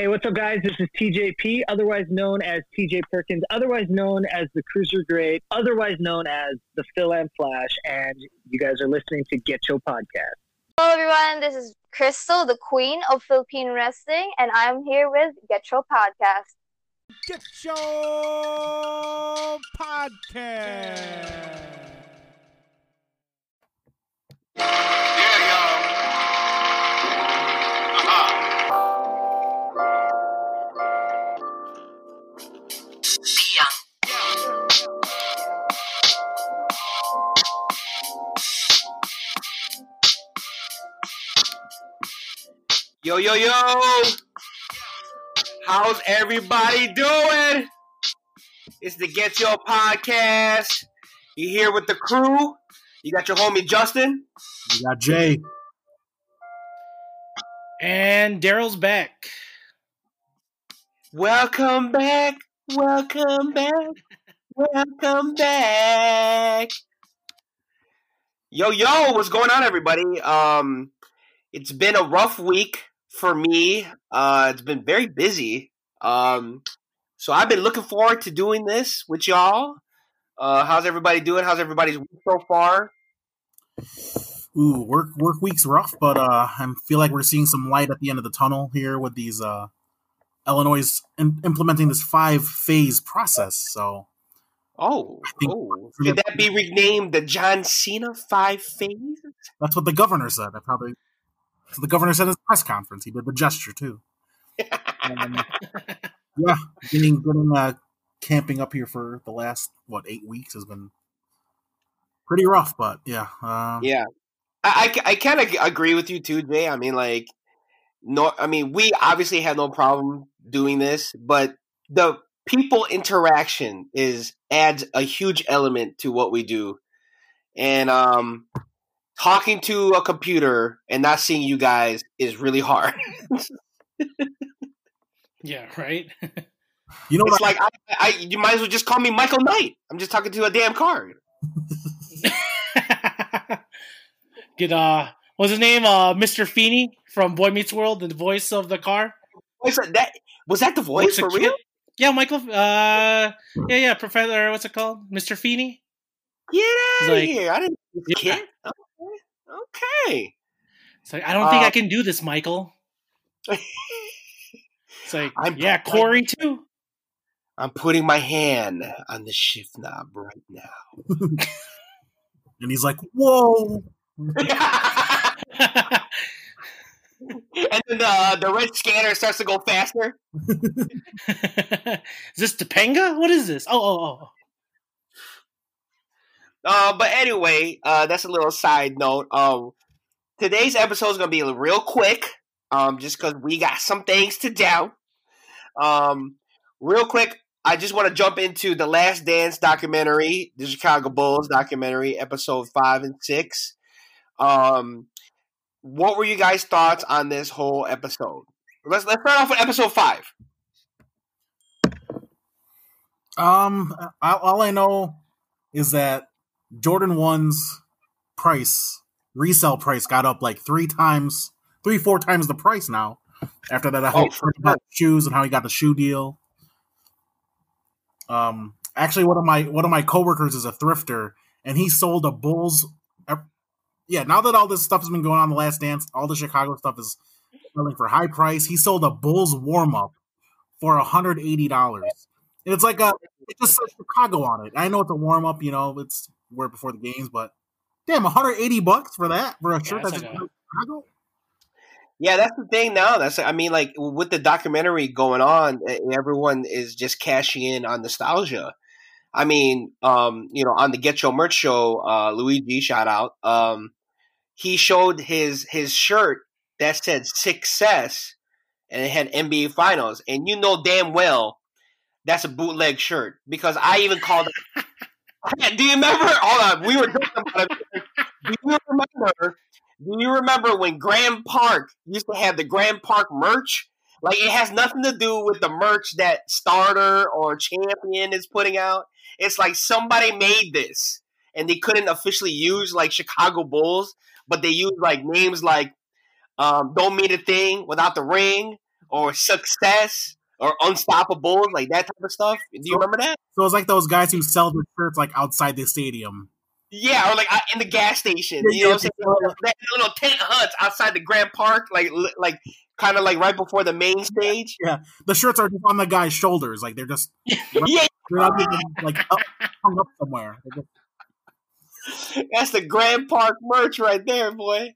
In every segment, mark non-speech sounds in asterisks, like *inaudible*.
Hey, what's up, guys? This is TJP, otherwise known as TJ Perkins, otherwise known as the Cruiser Great, otherwise known as the Phil and Flash, and you guys are listening to Get Your Podcast. Hello, everyone. This is Crystal, the queen of Philippine wrestling, and I'm here with Get Your Podcast. Get Your Podcast. Yeah, y'all. Yo, yo, yo! How's everybody doing? It's the Get Your Podcast. You here with the crew? You got your homie Justin. You got Jay. And Daryl's back. Welcome back. Welcome back. Welcome back. Yo, yo, what's going on, everybody? Um, it's been a rough week for me. Uh, it's been very busy. Um, so I've been looking forward to doing this with y'all. Uh, how's everybody doing? How's everybody's week so far? Ooh, work work week's rough, but uh, I feel like we're seeing some light at the end of the tunnel here with these uh, Illinois in- implementing this five phase process. So Oh, oh. Should that be renamed the John Cena Five Phase? that's what the governor said. That's how they. What the governor said at his press conference. He did the gesture too. *laughs* Um, yeah, getting getting uh, camping up here for the last what eight weeks has been pretty rough. But yeah, uh, Yeah, I, I, kind of agree with you too, Jay. I mean, like, no, I mean, we obviously had no problem doing this, but the people interaction is adds a huge element to what we do, and um, talking to a computer and not seeing you guys is really hard. *laughs* Yeah, right? *laughs* you know it's what? like I, I, you might as well just call me Michael Knight. I'm just talking to a damn card. *laughs* Get uh what's his name? Uh Mr. Feeney from Boy Meets World, the voice of the car. Wait, that was that the voice for real? Yeah, Michael uh yeah, yeah, Professor what's it called? Mr. Feeney? Get out of like- here! I didn't. Yeah. Kid? Okay. Okay. It's like I don't think Uh, I can do this, Michael. It's like I'm- yeah, Corey too. I'm putting my hand on the shift knob right now. *laughs* and he's like, "Whoa!" *laughs* and then the the red scanner starts to go faster. *laughs* is this Topanga? What is this? Oh, oh, oh. Uh, but anyway, uh, that's a little side note. Um, today's episode is gonna be real quick. Um, just because we got some things to do. Um, real quick, I just want to jump into the Last Dance documentary, the Chicago Bulls documentary, episode five and six. Um, what were you guys' thoughts on this whole episode? Let's let's start off with episode five. Um, all I know is that Jordan One's price, resale price, got up like three times, three four times the price now. After that, I Oh, heard for about shoes and how he got the shoe deal. Um, actually, one of my one of my coworkers is a thrifter, and he sold a Bulls. Yeah, now that all this stuff has been going on, the Last Dance, all the Chicago stuff is selling for high price. He sold a Bulls warm up for hundred eighty dollars. And it's like a it just says Chicago on it. I know it's a warm up, you know, it's where before the games, but damn, 180 bucks for that for a shirt that's that's like just Chicago. Yeah, that's the thing now. That's I mean, like with the documentary going on, everyone is just cashing in on nostalgia. I mean, um, you know, on the Get Your Merch show, uh, Luigi shout out. Um, he showed his his shirt that said success, and it had NBA Finals, and you know damn well that's a bootleg shirt because I even called. *laughs* Do you remember? Hold on, we were talking about it. Do you remember? Do you remember when Grant Park used to have the Grant Park merch? Like it has nothing to do with the merch that Starter or Champion is putting out. It's like somebody made this and they couldn't officially use like Chicago Bulls, but they used like names like um, "Don't Mean a Thing Without the Ring" or success or unstoppable, like that type of stuff. Do you remember that? So it's like those guys who sell their shirts like outside the stadium. Yeah, or like uh, in the gas station. You know what I'm saying? That little tent huts outside the Grant Park, like like kind of like right before the main stage. Yeah, the shirts are just on the guy's shoulders, like they're just *laughs* Yeah, they're not even like up, hung up somewhere. Just- that's the Grant Park merch right there, boy.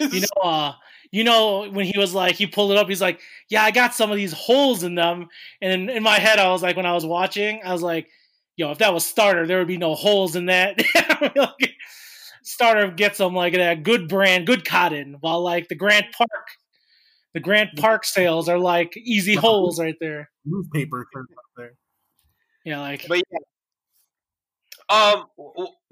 You know, uh, you know when he was like, he pulled it up. He's like, "Yeah, I got some of these holes in them." And in, in my head, I was like, when I was watching, I was like, "Yo, if that was starter, there would be no holes in that." *laughs* Starter gets them like that good brand, good cotton, while like the Grant Park, the Grant Park sales are like easy holes right there. newspaper shirts up there. Yeah, like But yeah. Um,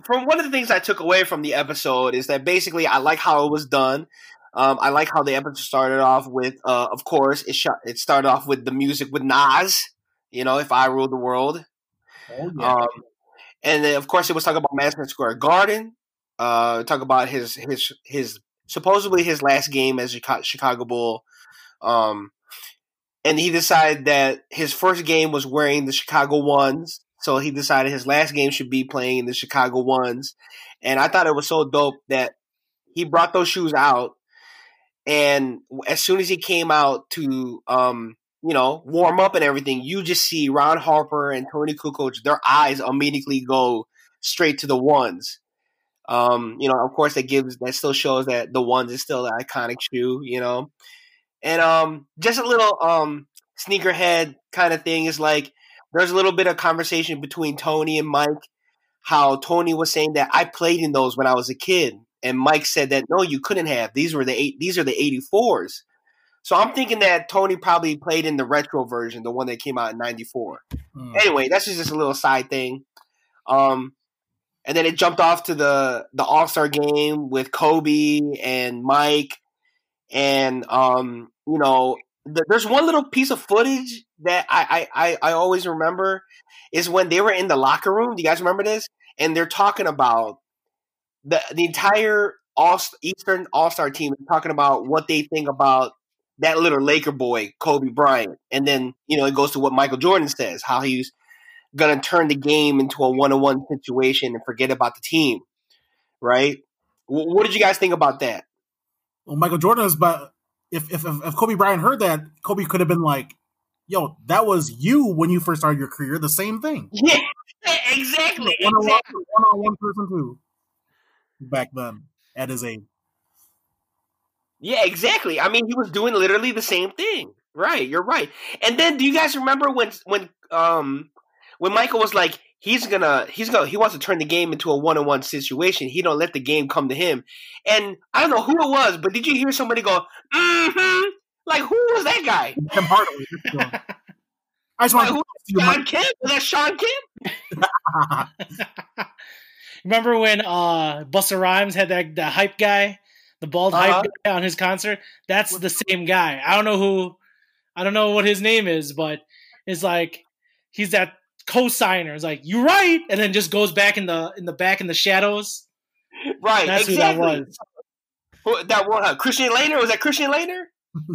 from one of the things I took away from the episode is that basically I like how it was done. Um, I like how the episode started off with, uh, of course, it shot, it started off with the music with Nas. You know, if I ruled the world. Oh yeah. Um, and then of course it was talking about Madison Square Garden. Uh, talk about his his his supposedly his last game as a Chicago Bull. Um, and he decided that his first game was wearing the Chicago ones, so he decided his last game should be playing the Chicago ones. And I thought it was so dope that he brought those shoes out, and as soon as he came out to um, you know, warm up and everything, you just see Ron Harper and Toni Kukoč, their eyes immediately go straight to the ones. Um, you know, of course, that gives that still shows that the ones is still an iconic shoe, you know. And um, just a little um sneakerhead kind of thing is like there's a little bit of conversation between Tony and Mike. How Tony was saying that I played in those when I was a kid, and Mike said that no, you couldn't have. These were the eight. These are the eighty fours. So I'm thinking that Tony probably played in the retro version, the one that came out in '94. Hmm. Anyway, that's just a little side thing. Um, and then it jumped off to the the All Star game with Kobe and Mike, and um, you know, th- there's one little piece of footage that I I I always remember is when they were in the locker room. Do you guys remember this? And they're talking about the the entire All Eastern All Star team is talking about what they think about that little Laker boy, Kobe Bryant. And then, you know, it goes to what Michael Jordan says, how he's going to turn the game into a one on one situation and forget about the team. Right? W- what did you guys think about that? Well, Michael Jordan is, but if, if if Kobe Bryant heard that, Kobe could have been like, "Yo, that was you when you first started your career. The same thing. Yeah, *laughs* exactly. One on one, exactly. one on one person too. Back then, at his age. Yeah, exactly. I mean, he was doing literally the same thing. Right, you're right. And then, do you guys remember when when um when Michael was like, he's gonna he's gonna he wants to turn the game into a one on one situation. He don't let the game come to him. And I don't know who it was, but did you hear somebody go, mm-hmm? Like who was that guy? Tim Hardaway. I just Like, want to Sean. Kemp? Was that Sean Kemp? *laughs* Remember when uh Busta Rhymes had that the hype guy, the bald Uh-huh. hype guy on his concert? That's the same guy. I don't know who I don't know what his name is, but it's like he's that co-signer. It's like, you right, and then just goes back in the in the back in the shadows. Right, That's who that exactly. was. Who, that one, uh, Christian Laettner? Was that Christian Laettner?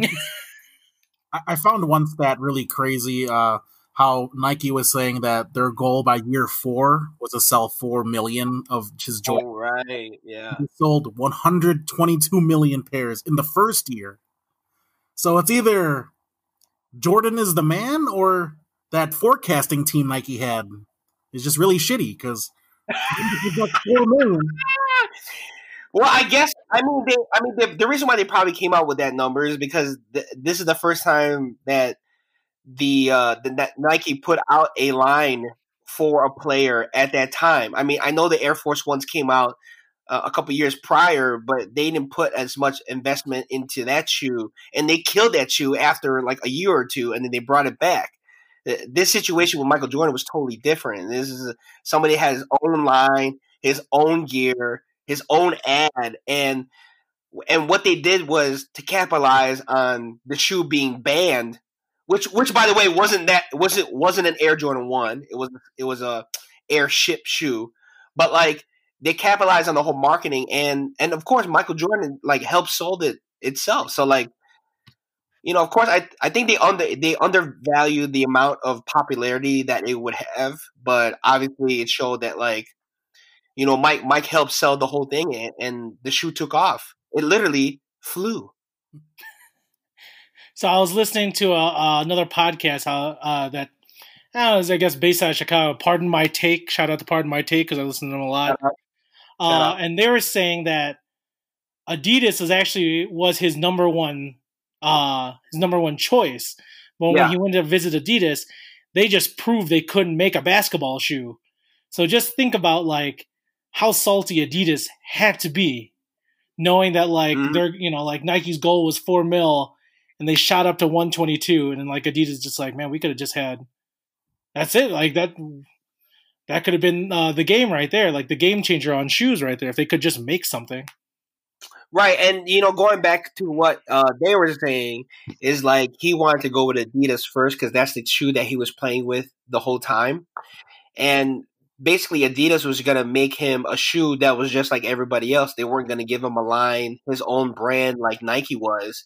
*laughs* *laughs* I, I found one stat really crazy. Uh, how Nike was saying that their goal by year four was to sell four million of his oh, Jordan. Oh, right, yeah. He sold 122 million pairs in the first year. So it's either Jordan is the man or that forecasting team Nike had is just really shitty because four *laughs* million. Well, I guess I mean they. I mean the, the reason why they probably came out with that number is because th- this is the first time that the uh, the Nike put out a line for a player at that time. I mean, I know the Air Force Ones came out uh, a couple years prior, but they didn't put as much investment into that shoe, and they killed that shoe after like a year or two, and then they brought it back. This situation with Michael Jordan was totally different. This is somebody had his own line, his own gear, his own ad, and and what they did was to capitalize on the shoe being banned, which which by the way wasn't that wasn't wasn't an Air Jordan one. It was it was a airship shoe, but like they capitalized on the whole marketing and and of course Michael Jordan like helped sold it itself. So like you know, of course, I I think they under they undervalued the amount of popularity that it would have, but obviously it showed that like, you know, Mike Mike helped sell the whole thing, and, and the shoe took off. It literally flew. So I was listening to a, uh, another podcast how, uh, that I, was, I guess based out of Chicago. Pardon my take. Shout out to Pardon my take because I listen to them a lot. Uh, and they were saying that Adidas was actually was his number one uh, his number one choice. But yeah. when he went to visit Adidas, they just proved they couldn't make a basketball shoe. So just think about like how salty Adidas had to be, knowing that like mm-hmm. they're you know like Nike's goal was four mil and they shot up to 122 and then like adidas just like man we could have just had that's it like that that could have been uh, the game right there like the game changer on shoes right there if they could just make something. Right and you know going back to what uh, they were saying is like he wanted to go with adidas first because that's the shoe that he was playing with the whole time and basically adidas was going to make him a shoe that was just like everybody else they weren't going to give him a line his own brand like nike was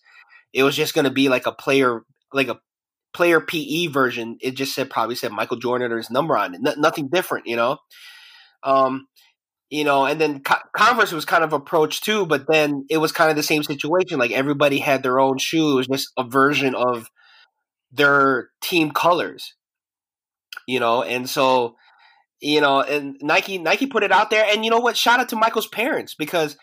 it was just going to be like a player, like a player PE version. It just said probably said Michael Jordan or his number on it. Nothing different, you know. Um, you know, and then Co- Converse was kind of approached too, but then it was kind of the same situation. Like everybody had their own shoe. It was just a version of their team colors, you know, and so you know, and Nike Nike put it out there, and you know what? Shout out to Michael's parents because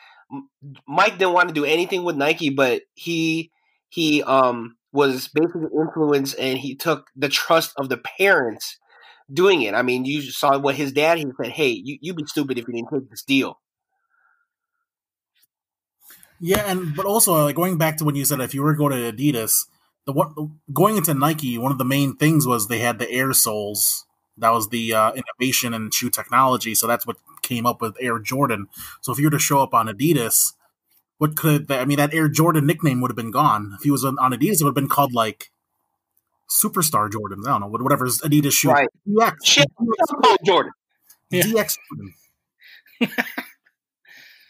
Mike didn't want to do anything with Nike, but he he um, was basically influenced and he took the trust of the parents doing it. I mean, you saw what his dad he said, "Hey, you you'd be stupid if you didn't take this deal." Yeah, and but also like going back to when you said if you were going to Adidas, the what going into Nike, one of the main things was they had the Air soles. That was the uh, innovation in shoe technology. So that's what came up with Air Jordan. So if you were to show up on Adidas, what could I mean? That Air Jordan nickname would have been gone if he was on Adidas. It would have been called like Superstar Jordan. I don't know whatever's Adidas shoe. Right. DX, Shit, DX, Jordan. DX Jordan.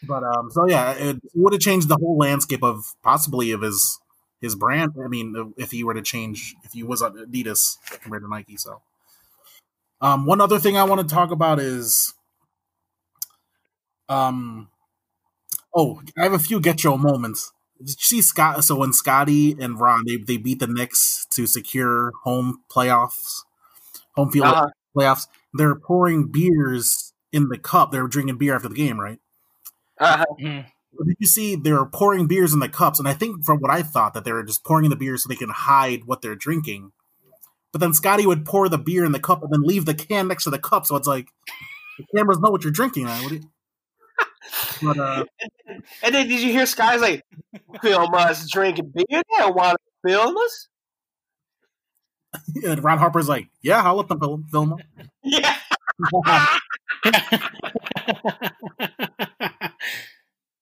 but um, so yeah, it would have changed the whole landscape of possibly of his his brand. I mean, if he were to change, if he was on Adidas compared to Nike. So, um, one other thing I want to talk about is, um, Oh, I have a few get your moments. Did you see Scott? So when Scottie and Ron they, they beat the Knicks to secure home playoffs, home field uh-huh. playoffs, they're pouring beers in the cup. They're drinking beer after the game, right? Uh-huh. Did you see they were pouring beers in the cups? And I think from what I thought that they were just pouring in the beer so they can hide what they're drinking. But then Scottie would pour the beer in the cup and then leave the can next to the cup, so it's like the cameras know what you're drinking. Right? What you, but, uh, *laughs* and then did you hear Sky's like, film us drinking beer? They don't want to film us. *laughs* And Ron Harper's like, yeah, I'll let them film, film them. *laughs* Yeah.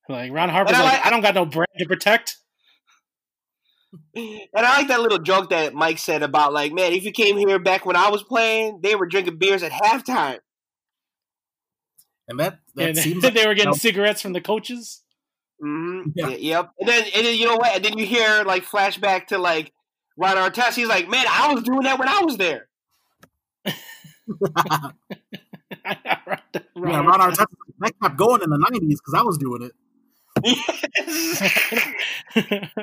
like Ron Harper's I like, like, I don't got no brand to protect. And I like that little joke that Mike said about like, man, if you came here back when I was playing, they were drinking beers at halftime. And that, that and seems *laughs* they were getting cigarettes from the coaches. Mm-hmm. Yeah. Yep. And then, and then you know what? And then you hear like flashback to like Ron Artest. He's like, "Man, I was doing that when I was there." Ron *laughs* yeah, Ron Artest. That kept going in the '90s because I was doing it. *laughs*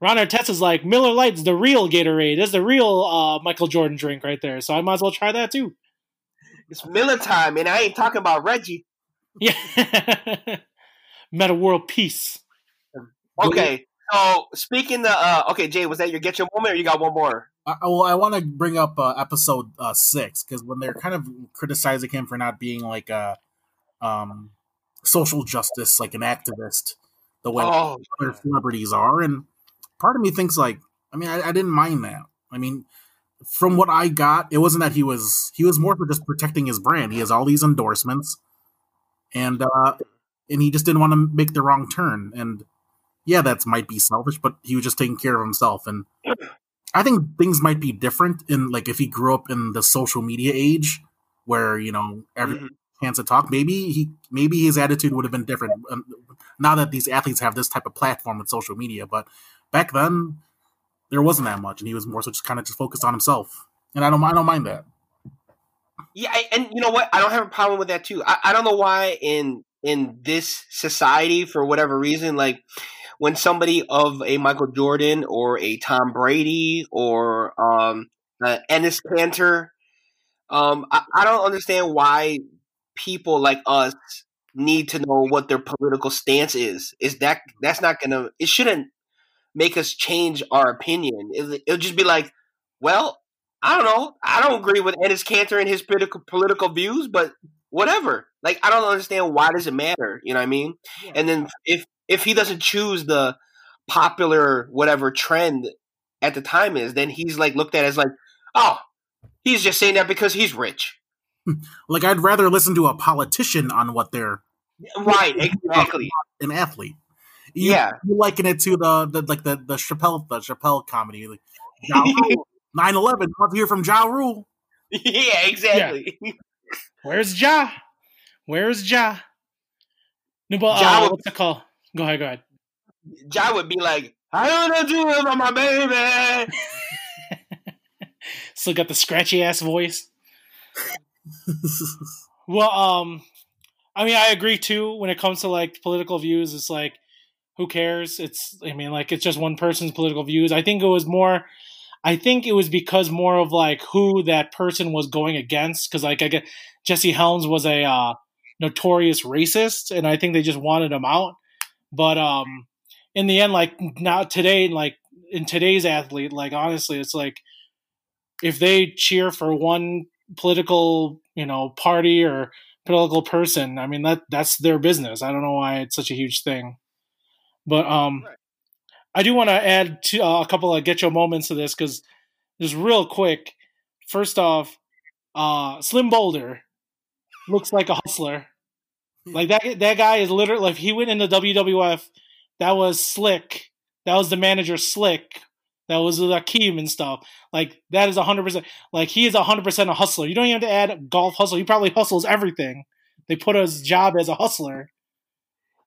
Ron Artest is like Miller Lite's the real Gatorade. That's the real uh, Michael Jordan drink right there. So I might as well try that too. It's Miller time, and I ain't talking about Reggie. Yeah. *laughs* Metta World Peace. Okay. So speaking the uh, okay, Jay, was that your get your moment, or you got one more? Uh, well, I want to bring up uh, episode uh, six because when they're kind of criticizing him for not being like a um, social justice, like an activist, the way oh, other celebrities are, and part of me thinks like, I mean, I, I didn't mind that. I mean, from what I got, it wasn't that he was he was more for just protecting his brand. He has all these endorsements, and uh, and he just didn't want to make the wrong turn. And yeah, that might be selfish, but he was just taking care of himself. And I think things might be different in like if he grew up in the social media age, where you know every mm-hmm. chance to talk. Maybe he maybe his attitude would have been different. Um, now that these athletes have this type of platform with social media, but back then there wasn't that much, and he was more so just kind of just focused on himself. And I don't, I don't mind that. Yeah, I, and you know what? I don't have a problem with that too. I, I don't know why in in this society, for whatever reason, like when somebody of a Michael Jordan or a Tom Brady or um, uh, Enes Kanter, um, I, I don't understand why people like us need to know what their political stance is. Is that that's not gonna? It shouldn't make us change our opinion. It'll, it'll just be like, well, I don't know. I don't agree with Enes Kanter and his political political views, but whatever. Like I don't understand why does it matter? You know what I mean? Yeah. And then if if he doesn't choose the popular whatever trend at the time is, then he's like looked at as like, oh, he's just saying that because he's rich. *laughs* like I'd rather listen to a politician on what they're right, exactly. *laughs* An athlete. You, yeah, you liken it to the, the like the the Chappelle the Chappelle comedy. Like, 9-11, want *laughs* to hear from Ja Rule. Yeah, exactly. Yeah. Where's Ja? Where's Ja? No, but, ja uh, would, what's it called? Go ahead, go ahead. Ja would be like, I don't know do it for my baby. *laughs* Still got the scratchy ass voice. well, um, I mean, I agree too. When it comes to like political views, it's like, who cares? It's, I mean, like it's just one person's political views. I think it was more I think it was because more of like who that person was going against. Because like I get Jesse Helms was a uh, notorious racist, and I think they just wanted him out. But um, in the end, like not today, like in today's athlete, like honestly, it's like if they cheer for one political, you know, party or political person, I mean that that's their business. I don't know why it's such a huge thing. But um, right. I do want to add to, uh, a couple of get your moments to this because just real quick. First off, uh, Slim Bouler looks like a hustler. Like that that guy is literally like he went into WWF. That was Slick. That was the manager Slick. That was Akeem and stuff. Like that is hundred percent. Like he is hundred percent a hustler. You don't even have to add golf hustle. He probably hustles everything. They put his job as a hustler.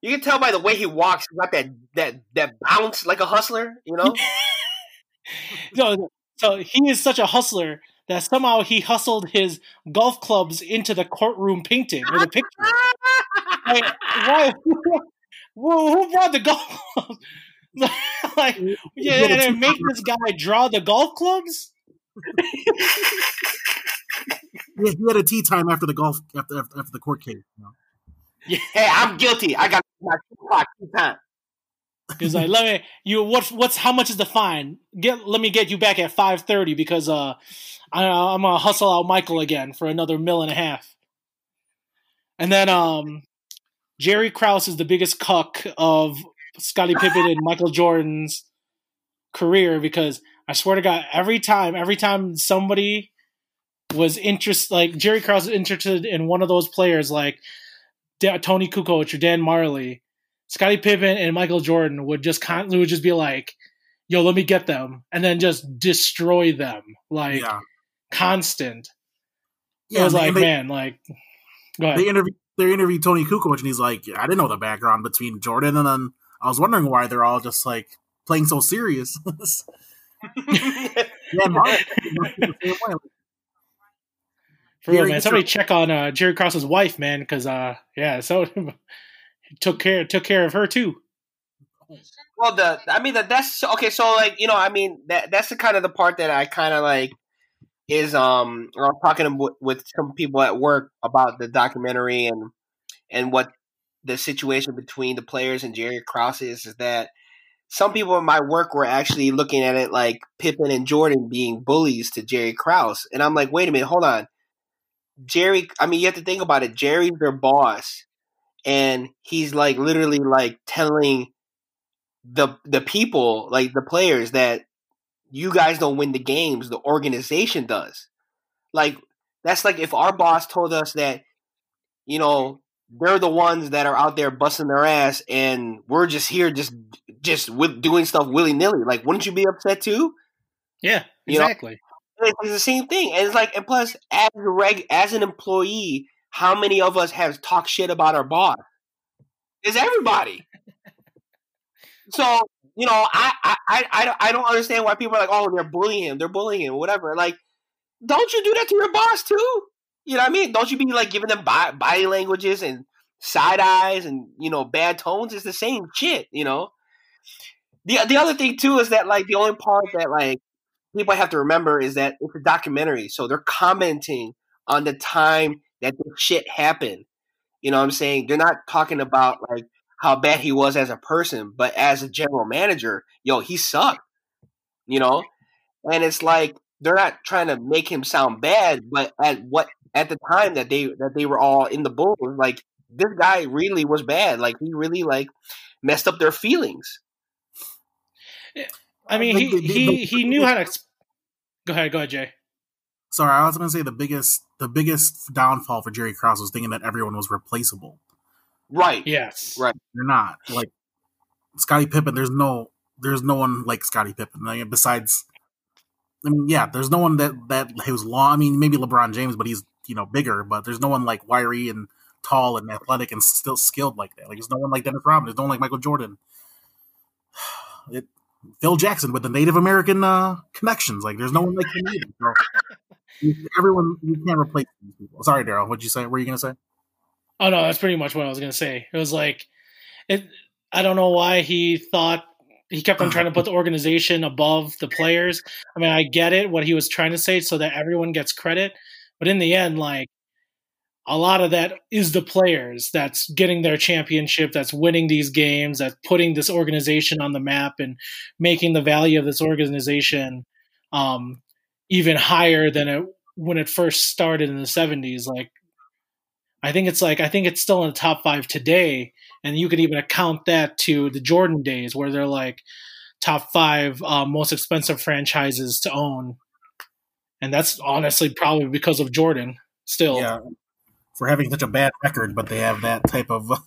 You can tell by the way he walks. He's got that that that bounce like a hustler. You know. *laughs* so, so he is such a hustler that somehow he hustled his golf clubs into the courtroom painting or the picture. like, why? *laughs* Who, brought the golf clubs? *laughs* like, yeah, and then make this guy draw the golf clubs. yeah, he had a tee time after the golf after after, after the court case. You know? Yeah. *laughs* Hey, I'm guilty. I got my clock two times. He's like, let me you what's what's how much is the fine? Get let me get you back at five thirty because uh I, I'm gonna hustle out Michael again for another mill and a half. And then um Jerry Krause is the biggest cuck of Scottie Pippen and Michael *laughs* Jordan's career because I swear to God, every time, every time somebody was interested, like Jerry Krause was interested in one of those players, like Toni Kukoč or Dan Majerle, Scottie Pippen and Michael Jordan would just constantly would just be like, "Yo, let me get them," and then just destroy them like yeah. constant. Yeah, it was like, they, man, like, go ahead. They interviewed they interviewed Toni Kukoč, and he's like, "I didn't know the background between Jordan," and then I was wondering why they're all just like playing so serious. *laughs* *laughs* yeah, *laughs* for real, man. Somebody check on uh, Jerry Krause's wife, man, because uh, yeah, so *laughs* took care took care of her too. Well, the I mean that that's okay. So like you know, I mean that that's the kind of the part that I kind of like is um I was talking with some people at work about the documentary and and what the situation between the players and Jerry Krause is is that some people in my work were actually looking at it like Pippen and Jordan being bullies to Jerry Krause, and I'm like, wait a minute, hold on. Jerry, I mean, you have to think about it. Jerry's their boss, and he's like literally like telling the the people, like the players, that you guys don't win the games. The organization does. Like that's like if our boss told us that, you know, they're the ones that are out there busting their ass, and we're just here, just just with doing stuff willy nilly. Like, wouldn't you be upset too? Yeah, exactly. You know? It's the same thing, and it's like, and plus, as a reg, as an employee, how many of us have talked shit about our boss? Is everybody. *laughs* so you know, I, I, I, I don't- I don't understand why people are like, oh, they're bullying him, they're bullying him, whatever. Like, don't you do that to your boss too? You know what I mean? Don't you be like giving them body, body languages and side eyes and you know bad tones? It's the same shit, you know. The the other thing too is that like the only part that like people have to remember is that it's a documentary, so they're commenting on the time that the shit happened. You know what I'm saying? They're not talking about like how bad he was as a person, but as a general manager, yo, he sucked. You know? And it's like they're not trying to make him sound bad, but at what at the time that they that they were all in the Bulls, like this guy really was bad. Like he really like messed up their feelings. I mean, The- he the- the- he the- he knew how to. ex- Go ahead, go ahead, Jay. Sorry, I was going to say the biggest the biggest downfall for Jerry Krause was thinking that everyone was replaceable. Right. Yes. Right. You're not. Like Scottie Pippen, there's no there's no one like Scottie Pippen. Like, besides, I mean, yeah, there's no one that that who's long. I mean, maybe LeBron James, but he's you know bigger. But there's no one like wiry and tall and athletic and still skilled like that. Like there's no one like Dennis Rodman. There's no one like Michael Jordan. *sighs* It, Phil Jackson with the Native American uh, connections. Like there's no one like him. So, *laughs* everyone you can't replace these people. Sorry, Daryl. What'd you say? What were you gonna say? Oh no, that's pretty much what I was gonna say. It was like, it. I don't know why he thought he kept on trying to put the organization above the players. I mean, I get it what he was trying to say, so that everyone gets credit. But in the end, like a lot of that is the players that's getting their championship, that's winning these games, that's putting this organization on the map and making the value of this organization um, even higher than it when it first started in the '70s. Like I think it's like I think it's still in the top five today, and you could even account that to the Jordan days, where they're like top five uh, most expensive franchises to own, and that's honestly probably because of Jordan. Still, Yeah, for having such a bad record, but they have that type of uh,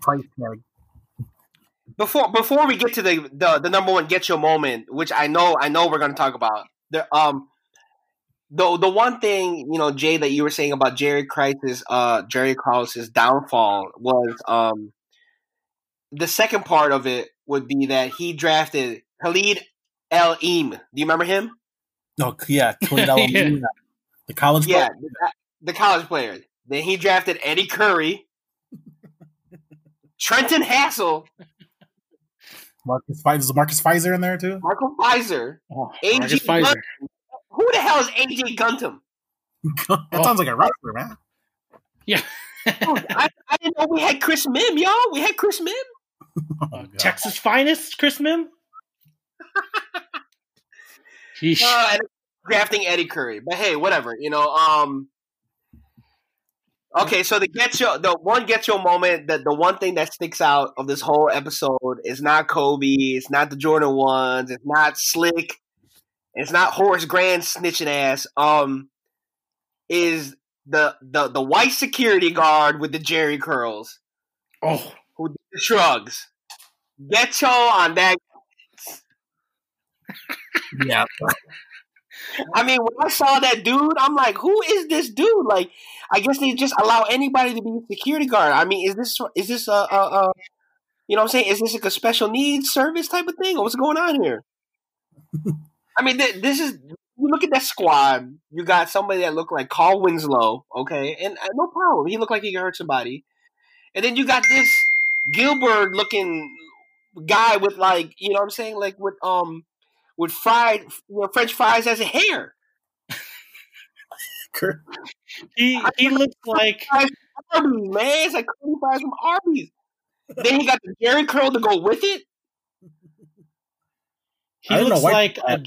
price tag. Before before we get to the, the the number one get your moment, which I know I know we're gonna talk about. The um the the one thing, you know, Jay, that you were saying about Jerry Krause's uh Jerry Krause's downfall was um the second part of it would be that he drafted Khalid El-Amin. Do you remember him? No, yeah, Khalid *laughs* El- Yeah. the college. Yeah, player? The, the college player. Then he drafted Eddie Curry, *laughs* Trenton Hassell, Marcus Fizer. Is Marcus Fizer in there too? Marco Fizer. oh, AG Marcus Fizer. Gunn. Who the hell is AJ Guyton? that Oh. sounds like a wrestler, man. Yeah. I, I didn't know we had Chris Mihm, y'all. We had Chris Mihm. *laughs* Oh, Texas finest, Chris Mihm. *laughs* Uh, and drafting Eddie Curry. But hey, whatever. You know, um Okay, so the get your the one get your moment that the one thing that sticks out of this whole episode is not Kobe, it's not the Jordan ones, it's not Slick, it's not Horace Grant snitching ass. Um is the the the white security guard with the Jheri curls oh, who did the shrugs. Get your on that Yeah, I mean, when I saw that dude, I'm like, who is this dude? Like, I guess they just allow anybody to be a security guard. I mean, is this is this a, a, a you know what I'm saying? Is this like a special needs service type of thing? Or what's going on here? *laughs* I mean, th- this is you look at that squad. You got somebody that looked like Carl Winslow, okay, and uh, no problem. He looked like he could hurt somebody. And then you got this Gilbert looking guy with like, you know what I'm saying, like with um with fried you know, French fries as a hair. Kurt- he he looks like Arby's, man. It's like curly fries from Arby's. Then he got the Jheri curl to go with it. he I looks like a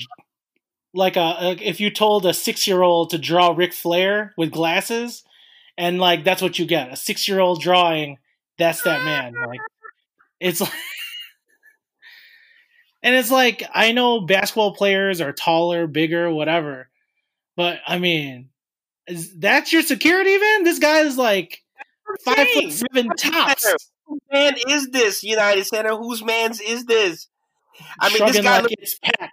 like a, a if you told a six year old to draw Ric Flair with glasses, and like that's what you get a six year old drawing. That's that man. Like it's like. *laughs* And it's like I know basketball players are taller, bigger, whatever, but I mean, is that your security man? This guy is like five Dang. foot seven tops. Whose man is this United Center? Whose man's is this? I mean, this Shrugging guy like look, it's Pat.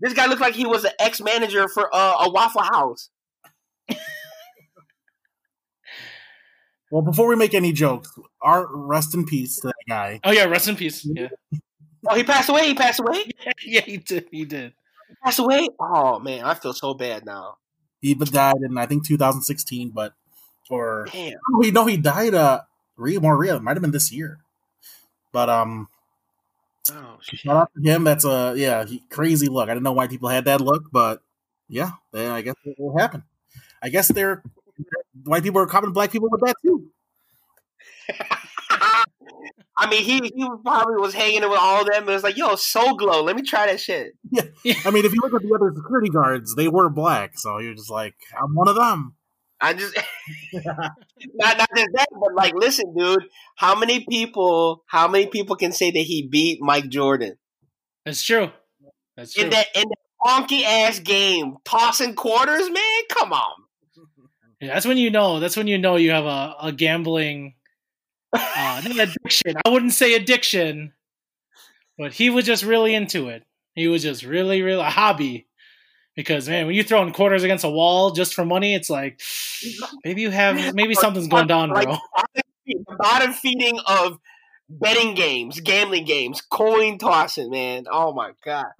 this guy looked like he was an ex manager for uh, a Waffle House. *laughs* Well, before we make any jokes, our rest in peace to that guy. Oh yeah, rest in peace. Yeah, Oh, he passed away. He passed away. *laughs* yeah, he did. He did. He passed away. Oh man, I feel so bad now. He but died in I think 2016, but or Damn. oh, he he died uh real more real. It might have been this year. But um, Oh shit. shout out to him. That's a yeah he, crazy look. I didn't know why people had that look, but yeah, they, I guess it will happen. I guess they're white people are copying black people with that too. *laughs* I mean, he he probably was hanging with all of them. and was like, "Yo, Soul Glo, let me try that shit." Yeah. I mean, if you look at the other security guards, they were black, so you're just like, I'm one of them. I just *laughs* not not just that, but like, listen, dude, how many people, how many people can say that he beat Mike Jordan That's true. That's true. in that in that funky ass game, tossing quarters, man? Come on. Yeah, that's when you know. That's when you know you have a, a gambling, uh, not addiction. I wouldn't say addiction, but he was just really into it. He was just really, really a hobby. Because man, when you're throwing quarters against a wall just for money, it's like *laughs* maybe you have maybe something's going down, bro. the bottom feeding of betting games, gambling games, coin tossing, man. Oh my god.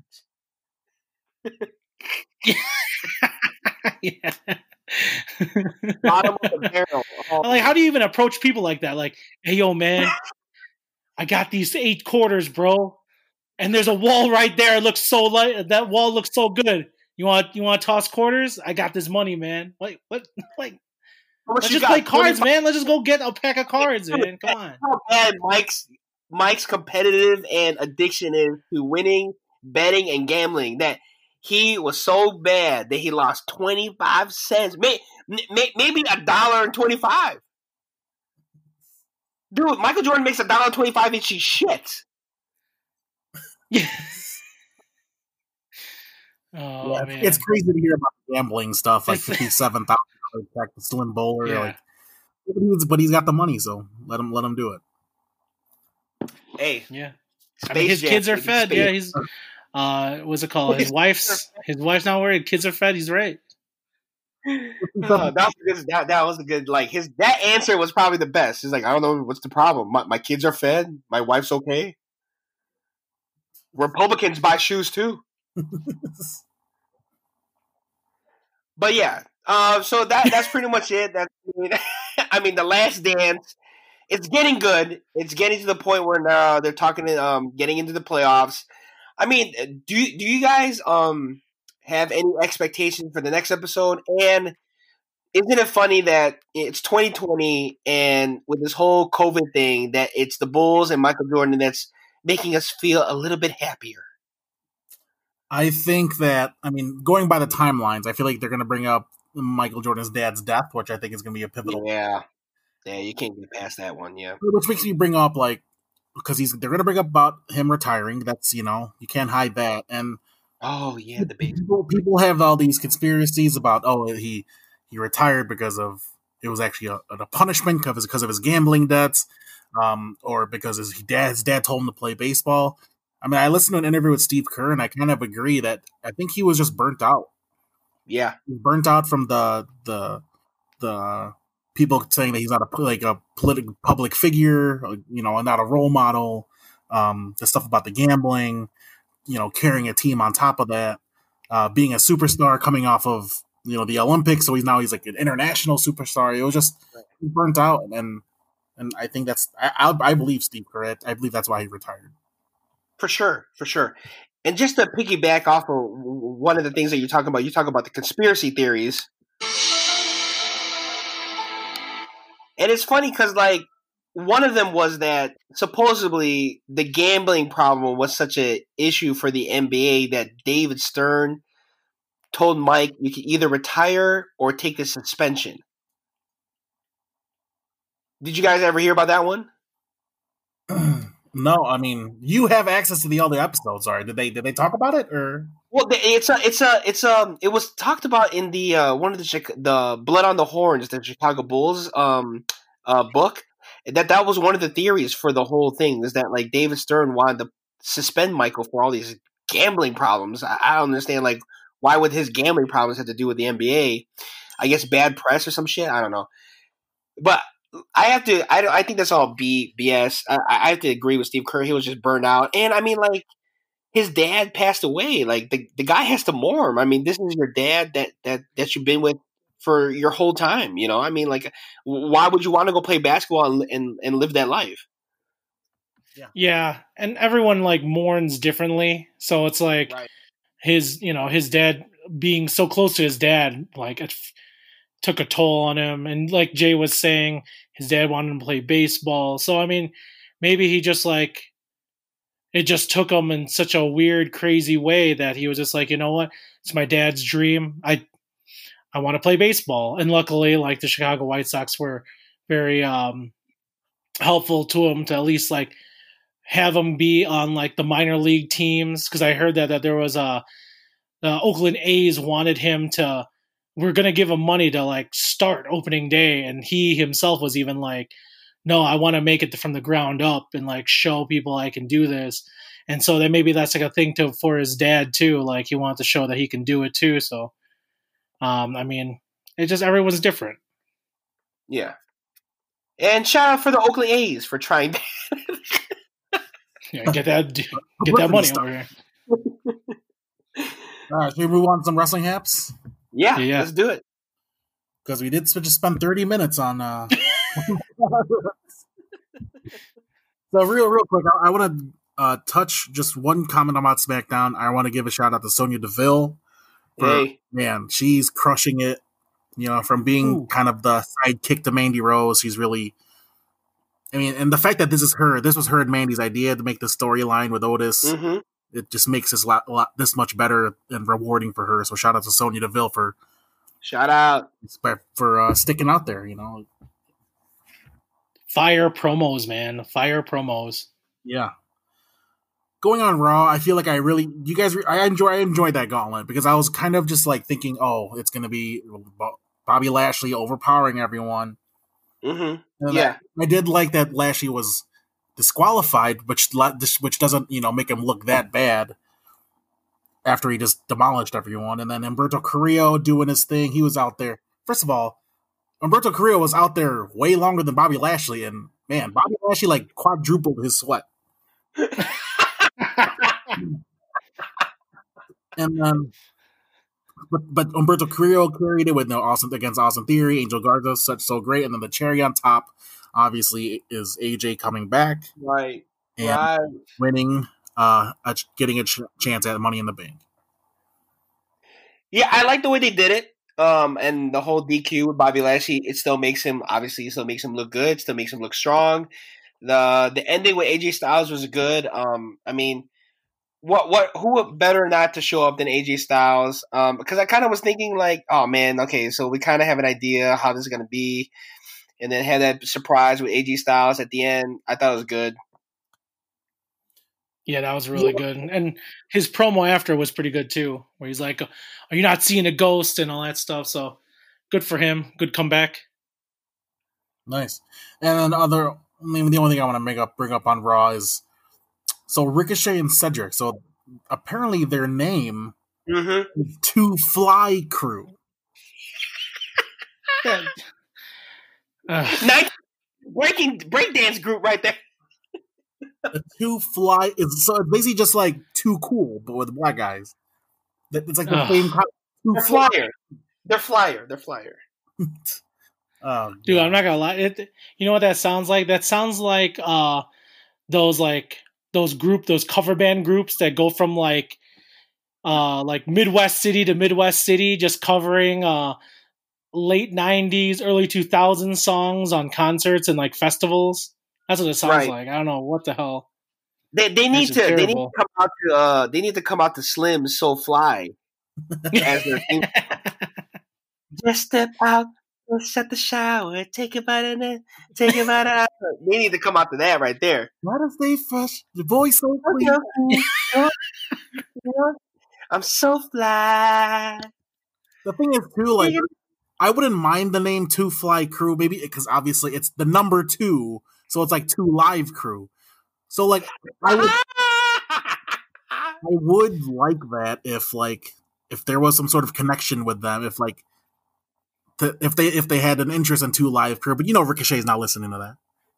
*laughs* yeah. *laughs* Bottom of the barrel. Oh, like, how do you even approach people like that? Like, hey, yo, man, *laughs* I got these eight quarters, bro, and there's a wall right there. It looks so light. That wall looks so good. You want you want to toss quarters? I got this money, man. Like, what? *laughs* Like, let's just play cards, 25 man. Let's just go get a pack of cards, man. Come on. how bad Mike's Mike's competitive and addiction is to winning, betting, and gambling that he was so bad that he lost twenty five cents, may, may, maybe a dollar and twenty five. Dude, Michael Jordan makes a dollar and twenty five and she shits. Yeah. *laughs* Oh Yeah, man, it's crazy to hear about gambling stuff like *laughs* It's- fifty seven thousand back to Slim Bouler. Yeah. Like, but he's got the money, so let him let him do it. Hey, yeah. Space I mean, his Jam, kids are fed. Space Yeah, he's uh, what's it called? His wife's his wife's not worried. Kids are fed. He's right. *laughs* Uh, that was a good. That, that was a good. Like his that answer was probably the best. He's like, I don't know what's the problem. My, my kids are fed. My wife's okay. Republicans buy shoes too. *laughs* But yeah, uh, so that that's pretty much it. That's I mean, *laughs* I mean, the Last Dance. It's getting good. It's getting to the point where now they're talking um getting into the playoffs. I mean, do do you guys um have any expectations for the next episode? And isn't it funny that it's 2020 and with this whole COVID thing that it's the Bulls and Michael Jordan that's making us feel a little bit happier? I think that I mean, going by the timelines, I feel like they're going to bring up Michael Jordan's dad's death, which I think is going to be a pivotal. Yeah, yeah, you can't get past that one. Yeah. Which makes me bring up like because he's they're going to bring up about him retiring. That's you know you can't hide that, and Oh yeah, the people people have all these conspiracies about oh he he retired because of it was actually a, a punishment because because of his gambling debts, um, or because his dad his dad told him to play baseball. I mean, I listened to an interview with Steve Kerr, and I kind of agree that I think he was just burnt out. Yeah, burnt out from the the the people saying that he's not a like a political public figure, you know, not a role model. Um, the stuff about the gambling, you know, carrying a team on top of that, uh, being a superstar coming off of you know the Olympics, so he's now he's like an international superstar. It was just burnt out, and and I think that's I I, I believe Steve Kerr. I believe that's why he retired. for sure, for sure. And just to piggyback off of one of the things that you're talking about, you talk about the conspiracy theories. And it's funny because, like, one of them was that supposedly the gambling problem was such a issue for the NBA that David Stern told Mike you can either retire or take the suspension. Did you guys ever hear about that one? *clears throat* no, I mean you have access to the other episodes. Sorry, did they did they talk about it or? Well, it's a, it's a, it's um, it was talked about in the uh, one of the the Blood on the Horns, the Chicago Bulls um, uh, book. That that was one of the theories for the whole thing is that like David Stern wanted to suspend Michael for all these gambling problems. I, I don't understand like why would his gambling problems have to do with the NBA? I guess bad press or some shit. I don't know. But I have to. I don't. I think that's all B BS. I, I have to agree with Steve Kerr. He was just burned out, and I mean, like his dad passed away. Like the the guy has to mourn. I mean, this is your dad that that that you've been with for your whole time. You know, I mean, like, why would you want to go play basketball and and, and live that life? Yeah. yeah, and everyone like mourns differently. So it's like Right. his, you know, his dad being so close to his dad, like it f- took a toll on him. And like Jay was saying, his dad wanted him to play baseball. So I mean, maybe he just like it just took him in such a weird, crazy way that he was just like, you know what, it's my dad's dream. I I want to play baseball. And luckily, like the Chicago White Sox were very um helpful to him to at least like have him be on like the minor league teams because I heard that that there was a the Oakland A's wanted him to we're gonna give him money to like start opening day and he himself was even like no I want to make it from the ground up and like show people I can do this and so then maybe that's like a thing to for his dad too like he wanted to show that he can do it too so um I mean it just everyone's different Yeah. And shout out for the Oakland A's for trying. *laughs* yeah, get that *laughs* get that money over here *laughs* All right, should we move on to some wrestling haps? Yeah, Yeah. let's do it. Because we did just spend 30 minutes on. Uh... *laughs* *laughs* so, real, real quick, I, I want to uh, touch just one comment about SmackDown. I want to give a shout out to Sonya Deville. For, Hey, Man, she's crushing it. You know, from being Ooh. kind of the sidekick to Mandy Rose, she's really. I mean, and the fact that this is her, this was her and Mandy's idea to make the storyline with Otis. hmm It just makes this lot, lot this much better and rewarding for her. So shout out to Sonya Deville for shout out. for uh, sticking out there. You know, fire promos man fire promos Yeah. Going on Raw, I feel like I really, you guys, I enjoy, I enjoyed that gauntlet because I was kind of just like thinking, oh, it's gonna be Bobby Lashley overpowering everyone. hmm Yeah. I, I did like that Lashley was disqualified, which which doesn't, you know, make him look that bad after he just demolished everyone. And then Humberto Carrillo doing his thing, he was out there. First of all, Humberto Carrillo was out there way longer than Bobby Lashley, and man, Bobby Lashley like quadrupled his sweat. *laughs* and then but but Humberto Carrillo carried it with no awesome against Austin Theory, Angel Garza, such so great, and then the cherry on top, obviously, is AJ coming back Right. and Right. winning, uh, a, getting a ch- chance at Money in the Bank. Yeah, I like the way they did it. Um, and the whole DQ with Bobby Lashley, it still makes him obviously it still makes him look good, still makes him look strong. The the ending with AJ Styles was good. Um, I mean, what what who would better not to show up than AJ Styles? Um, because I kind of was thinking like, oh man, okay, so we kind of have an idea how this is gonna be, and then had that surprise with AJ Styles at the end. I thought it was good. yeah that was really good and his promo after was pretty good too where he's like are you not seeing a ghost and all that stuff so good for him good comeback Nice. And then other, I mean, the only thing I want to make up bring up on Raw is so Ricochet and Cedric. So apparently their name Mm-hmm. is Two Fly Crew. *laughs* Ugh. Nice breaking breakdance group right there. The Two Fly is so it's basically just like Too Cool, but with black guys. It's like the Ugh. same kind. Two They're Fly. flyer. They're flyer. They're flyer. *laughs* Oh, dude i'm not gonna lie it, you know what that sounds like that sounds like uh those like those group those cover band groups that go from like uh like midwest city to midwest city just covering uh late 90s early 2000s songs on concerts and like festivals that's what it sounds Right. like i don't know what the hell They they need to is they need to come out to uh they need to come out to Slim So Fly as their theme. *laughs* Just step out, go shut the shower, take a bite of it, take a bite out. They need to come out to that right there. Gotta stay fresh. the voice so clean. I'm so fly. The thing is, too, like, I wouldn't mind the name Two Fly Crew, maybe because obviously it's the number two, so it's like Two Live Crew. So, like, I would, *laughs* I would like that if, like, if there was some sort of connection with them. If, like, to, if they if they had an interest in two live crew. But you know, Ricochet's not listening to that.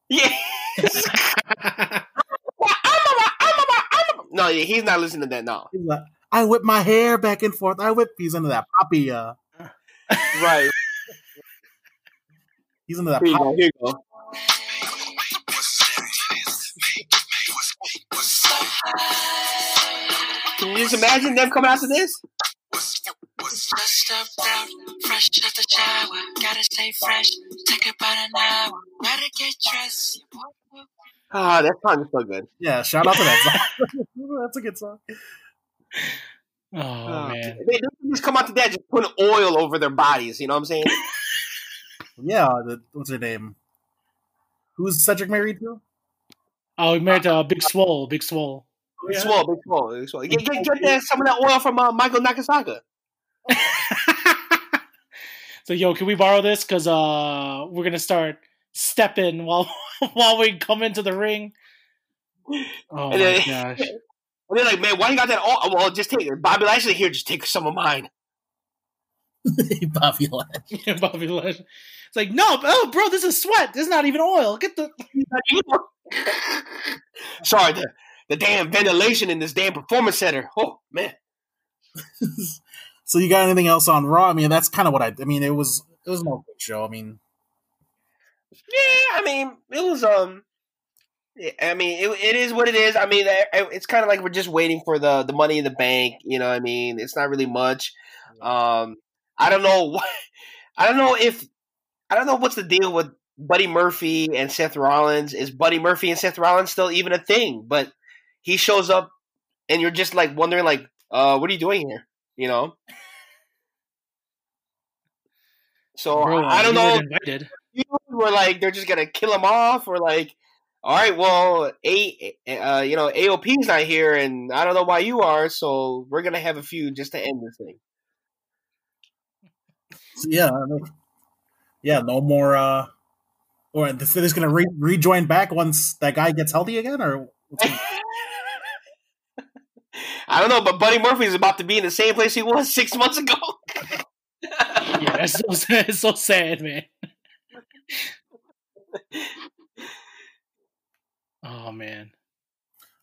Yeah. *laughs* no, yeah, he's not listening to that. No, I whip my hair back and forth. I whip. He's into that poppy. Uh, right. *laughs* he's into that. Here you Pop- go. Here you go. Can you just imagine them coming out to this? Just up out, fresh out the shower. Gotta stay fresh. Take about an hour. Gotta get dressed. Ah, that song is so good. yeah, shout out to that song. *laughs* That's a good song. Oh Ah, man. They, they just come out to that, just putting oil over their bodies. You know what I'm saying? *laughs* Yeah, the, what's her name? Who's Cedric married to? Oh, he married uh, Big Swole. Big Swole. Big swole, big swole, big swole. Get, get, get that, some of that oil from uh, Michael Nakazawa. *laughs* so yo, can we borrow this? Cause uh, we're gonna start stepping while *laughs* while we come into the ring. Oh And my then- gosh. And they're like, man, why you got that oil? Well, just take it. Bobby Lashley here, just take some of mine. *laughs* Bobby Lashley. *laughs* Bobby Lashley. It's like, no, oh, bro, this is sweat. This is not even oil. Get the. *laughs* Sorry, the, the damn ventilation in this damn performance center. Oh, man. So you got anything else on Raw? I mean, that's kind of what I. I mean, it was it was no good show. I mean, Yeah, I mean, it was um. I mean, it, it is what it is. I mean, I- I- it's kind of like we're just waiting for the the money in the bank. You know, what I mean, it's not really much. Um, I don't know *laughs* what. I don't know if I don't know what's the deal with Buddy Murphy and Seth Rollins. Is Buddy Murphy and Seth Rollins still even a thing? But he shows up, and you're just like wondering, like, uh, what are you doing here? You know. So Bro, I don't know Invited. were like they're just gonna kill him off, or like, all right, well, a uh, you know AOP's not here, and I don't know why you are, so we're gonna have a feud just to end this thing. yeah, I mean, yeah, no more. uh Or they're just gonna re- rejoin back once that guy gets healthy again, or *laughs* I don't know, but Buddy Murphy's about to be in the same place he was *laughs* six months ago. *laughs* Yeah, that's so, it's so sad, man. Oh man.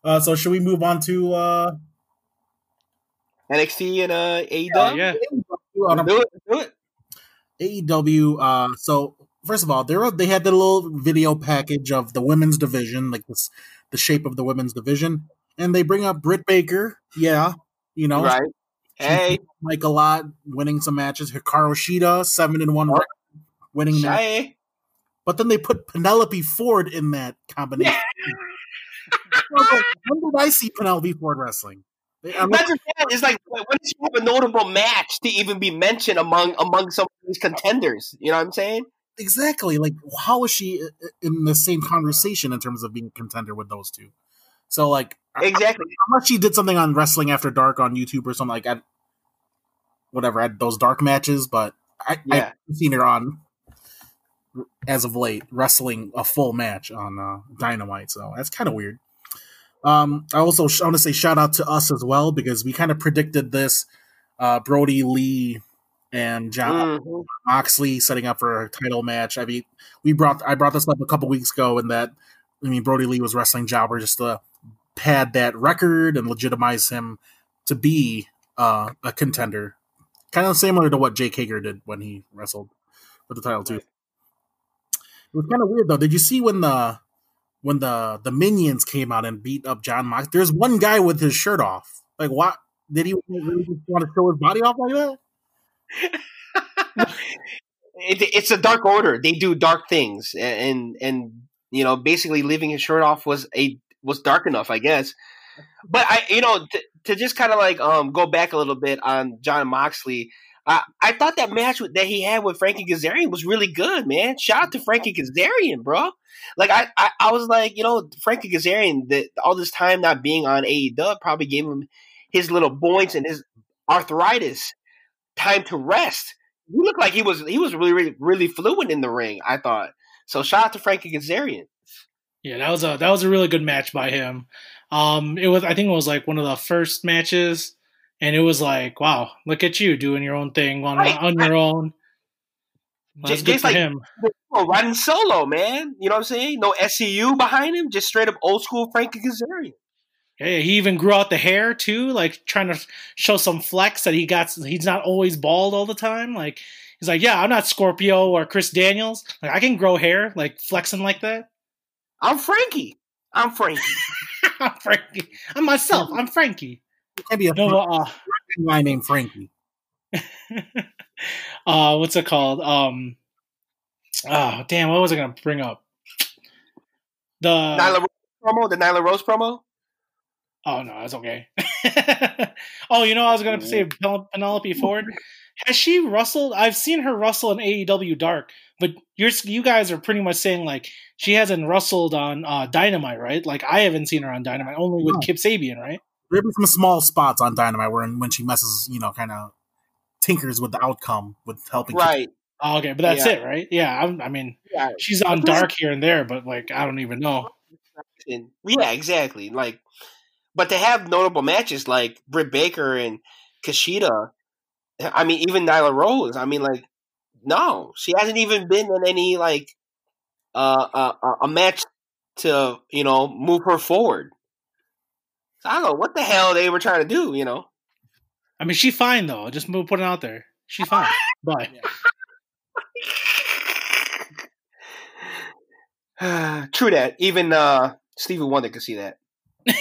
uh, so should we move on to uh NXT and uh, AEW. Yeah. on do it, do it. AEW? Uh, so first of all, they were, they had the little video package of the women's division, like this, the shape of the women's division, and they bring up Britt Baker. Yeah, you know, Right? Hey, like a lot, winning some matches. Hikaru Shida, seven and one, record, winning match. hey. But then they put Penelope Ford in that combination. *laughs* when did I see Penelope Ford wrestling? I'm Not like, just that, it's like when does she have a notable match to even be mentioned among among some of these contenders? You know what I'm saying? exactly. Like, how is she uh, uh, in the same conversation in terms of being a contender with those two? So, like, I- Exactly. unless she did something on Wrestling After Dark on YouTube or something like that, whatever, at those dark matches, but I, Yeah. I've seen her on as of late wrestling a full match on uh, Dynamite, so that's kind of weird. Um, I also sh- want to say shout out to us as well because we kind of predicted this. Uh, Brodie Lee and John Mhm. Moxley setting up for a title match. I mean, we brought I brought this up a couple weeks ago, and that I mean Brodie Lee was wrestling Jobber just to pad that record and legitimize him to be uh, a contender, kind of similar to what Jake Hager did when he wrestled for the title too. It was kind of weird though. Did you see when the when the the minions came out and beat up John Mox? There's one guy with his shirt off. Like, what? Did he really just want to show his body off like that? *laughs* it, it's a dark order. They do dark things, and and you know, basically leaving his shirt off was a was dark enough, I guess. But I, you know, to, to just kind of like um go back a little bit on John Moxley. I, I thought that match with- that he had with Frankie Kazarian was really good, man. Shout out to Frankie Kazarian, bro. Like I, I, I was like, you know, Frankie Kazarian, that all this time not being on AEW probably gave him his little points and his arthritis time to rest. He looked like he was he was really really, really fluent in the ring. I thought so. Shout out to Frankie Kazarian. Yeah, that was a that was a really good match by him. Um, it was I think it was like one of the first matches, and it was like, wow, look at you doing your own thing on Right, on your own. Well, that's good just for like- him. Riding solo, man. You know what I'm saying? No SCU behind him, just straight up old school Frankie Kazarian. Yeah, he even grew out the hair too, like trying to show some flex that he got. He's not always bald all the time. Like he's like, yeah, I'm not Scorpio or Chris Daniels. Like I can grow hair, like flexing like that. I'm Frankie. I'm Frankie. *laughs* I'm Frankie. I'm myself. I'm Frankie. It can't be a No, uh, guy named Frankie. *laughs* uh, what's it called? Um, oh damn, what was I gonna bring up? The Nyla Rose promo, the Nyla Rose promo. Oh no, that's okay. *laughs* oh, you know, I was going to say Pen- Penelope Ford. Has she wrestled? I've seen her wrestle in AEW Dark, but you're you guys are pretty much saying like she hasn't wrestled on uh, Dynamite, right? Like I haven't seen her on Dynamite, only with No. Kip Sabian, right? There have been some small spots on Dynamite where when she messes, you know, kind of tinkers with the outcome with helping. Right. Oh, okay, but that's Yeah. it, right? Yeah, I'm, I mean, Yeah. she's on Dark here and there, but like I don't even know. Yeah, exactly. Like, but to have notable matches like Britt Baker and Kushida, I mean, even Nyla Rose. I mean, like, no, she hasn't even been in any like uh, uh, uh, a match to you know move her forward. So I don't know what the hell they were trying to do. You know, I mean, she's fine though. Just move, put it out there. She's fine. *laughs* Bye. *sighs* true that. Even uh, Stevie Wonder could see that. *laughs* I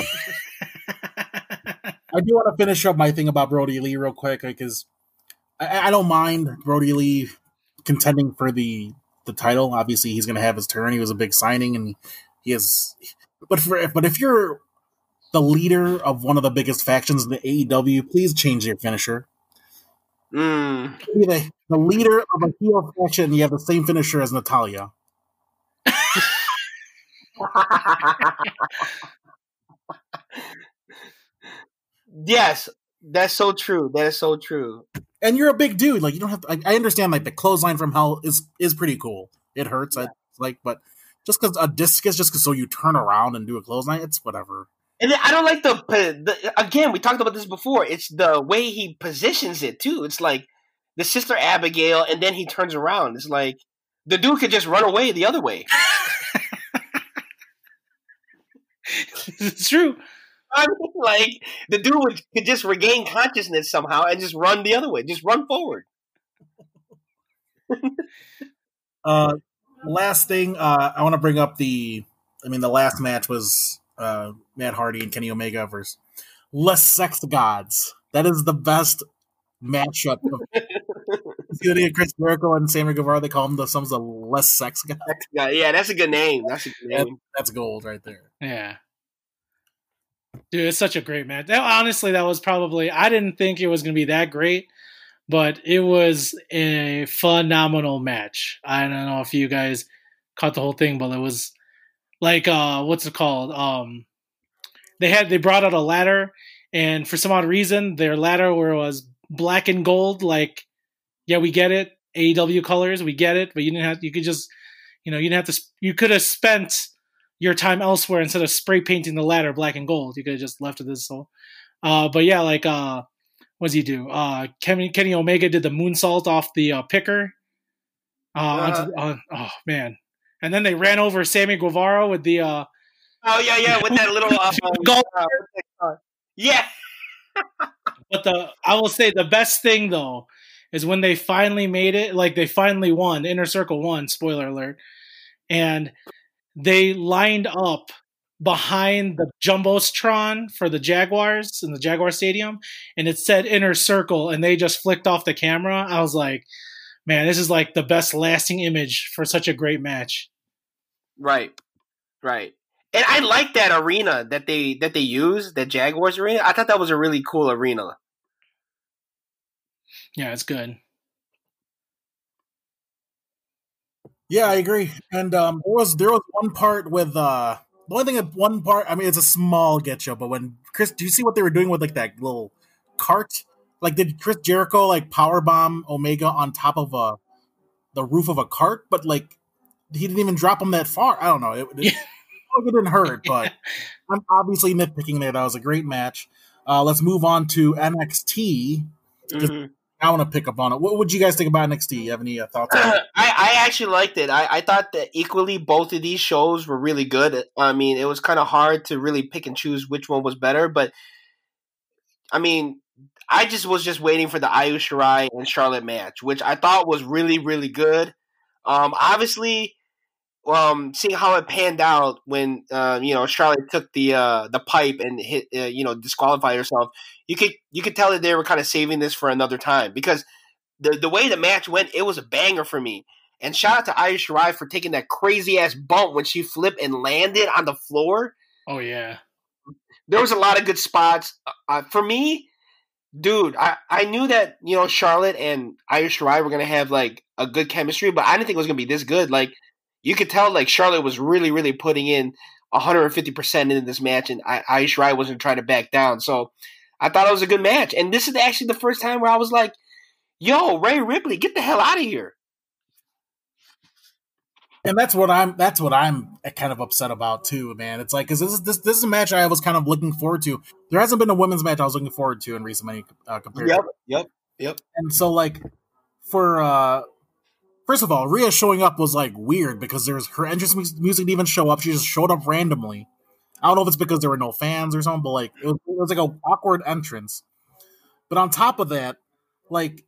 do want to finish up my thing about Brodie Lee real quick because I, I don't mind Brodie Lee contending for the the title. Obviously, he's going to have his turn. He was a big signing, and he has. But for but if you're the leader of one of the biggest factions in the AEW, please change your finisher. Mm. The, the leader of a heel faction, you have the same finisher as Natalya. *laughs* yes, that's so true. That is so true. And you're a big dude. Like you don't have. To, I, I understand. Like the clothesline from hell is is pretty cool. It hurts. I, like, but just because a discus, just 'cause so you turn around and do a clothesline, it's whatever. And then I don't like the, the again. We talked about this before. It's the way he positions it too. It's like the sister Abigail, and then he turns around. It's like the dude could just run away the other way. *laughs* it's true. I mean, like the dude would, could just regain consciousness somehow and just run the other way. Just run forward. Uh, last thing, uh, I want to bring up the. I mean, the last match was uh, Matt Hardy and Kenny Omega versus Le Sex Gods. That is the best matchup. *laughs* Of, including Chris Jericho and Sammy Guevara, they call them the sons of Le Sex Gods. Yeah, yeah, that's a good name. That's a good That- name. that's gold right there. Yeah. Dude, it's such a great match. That, honestly, that was probably I didn't think it was going to be that great, but it was a phenomenal match. I don't know if you guys caught the whole thing, but it was like uh what's it called? Um they had they brought out a ladder and for some odd reason their ladder was black and gold like yeah, we get it. AEW colors, we get it, but you didn't have you could just you know, you didn't have to you could have spent your time elsewhere instead of spray painting the ladder black and gold. You could have just left it this so. Uh, but yeah, like uh, what does he do? Uh, Kenny, Kenny Omega did the moonsault off the uh, picker. Uh, onto uh, oh man! And then they ran over Sammy Guevara with the uh, Oh yeah, yeah, with that little *laughs* uh, Golf. uh, what's that called? yeah. *laughs* But the I will say the best thing though is when they finally made it, like they finally won, Inner Circle won, spoiler alert, and they lined up behind the Jumbotron for the Jaguars in the Jaguar Stadium, and it said Inner Circle, and they just flicked off the camera. I was like, man, this is like the best lasting image for such a great match. Right, right. And I like that arena that they that they use, the Jaguars arena. I thought that was a really cool arena. Yeah, it's good. Yeah, I agree. And um, there was there was one part with uh, the only thing. One part. I mean, it's a small get you, but when Chris, do you see what they were doing with like that little cart? Like, did Chris Jericho like power bomb Omega on top of a the roof of a cart? But like, he didn't even drop him that far. I don't know. It, it, *laughs* it didn't hurt, but *laughs* I'm obviously nitpicking there. That was a great match. Uh, let's move on to NXT. Mhm. I want to pick up on it. What would you guys think about NXT? You have any uh, thoughts? on *clears throat* I. I actually liked it. I, I thought that equally both of these shows were really good. I mean, it was kind of hard to really pick and choose which one was better, but I mean, I just was just waiting for the Io Shirai and Charlotte match, which I thought was really, really good. Um, obviously, um, seeing how it panned out when uh, you know Charlotte took the uh, the pipe and hit, uh, you know, disqualified herself, you could you could tell that they were kind of saving this for another time because the the way the match went, it was a banger for me. And shout out to Io Shirai for taking that crazy ass bump when she flipped and landed on the floor. Oh yeah. There was a lot of good spots. Uh, for me, dude, I, I knew that you know Charlotte and Io Shirai were gonna have like a good chemistry, but I didn't think it was gonna be this good. Like you could tell, like Charlotte was really, really putting in 150 percent into this match, and I, Io Shirai wasn't trying to back down. So I thought it was a good match, and this is actually the first time where I was like, "Yo, Rhea Ripley, get the hell out of here!" And that's what I'm. That's what I'm kind of upset about too, man. It's like because this is this this is a match I was kind of looking forward to. There hasn't been a women's match I was looking forward to in recent uh, compared. Yep, to yep, yep. And so like for uh first of all, Rhea showing up was like weird because there's her entrance music didn't even show up. She just showed up randomly. I don't know if it's because there were no fans or something, but like it was, it was like a awkward entrance. But on top of that, like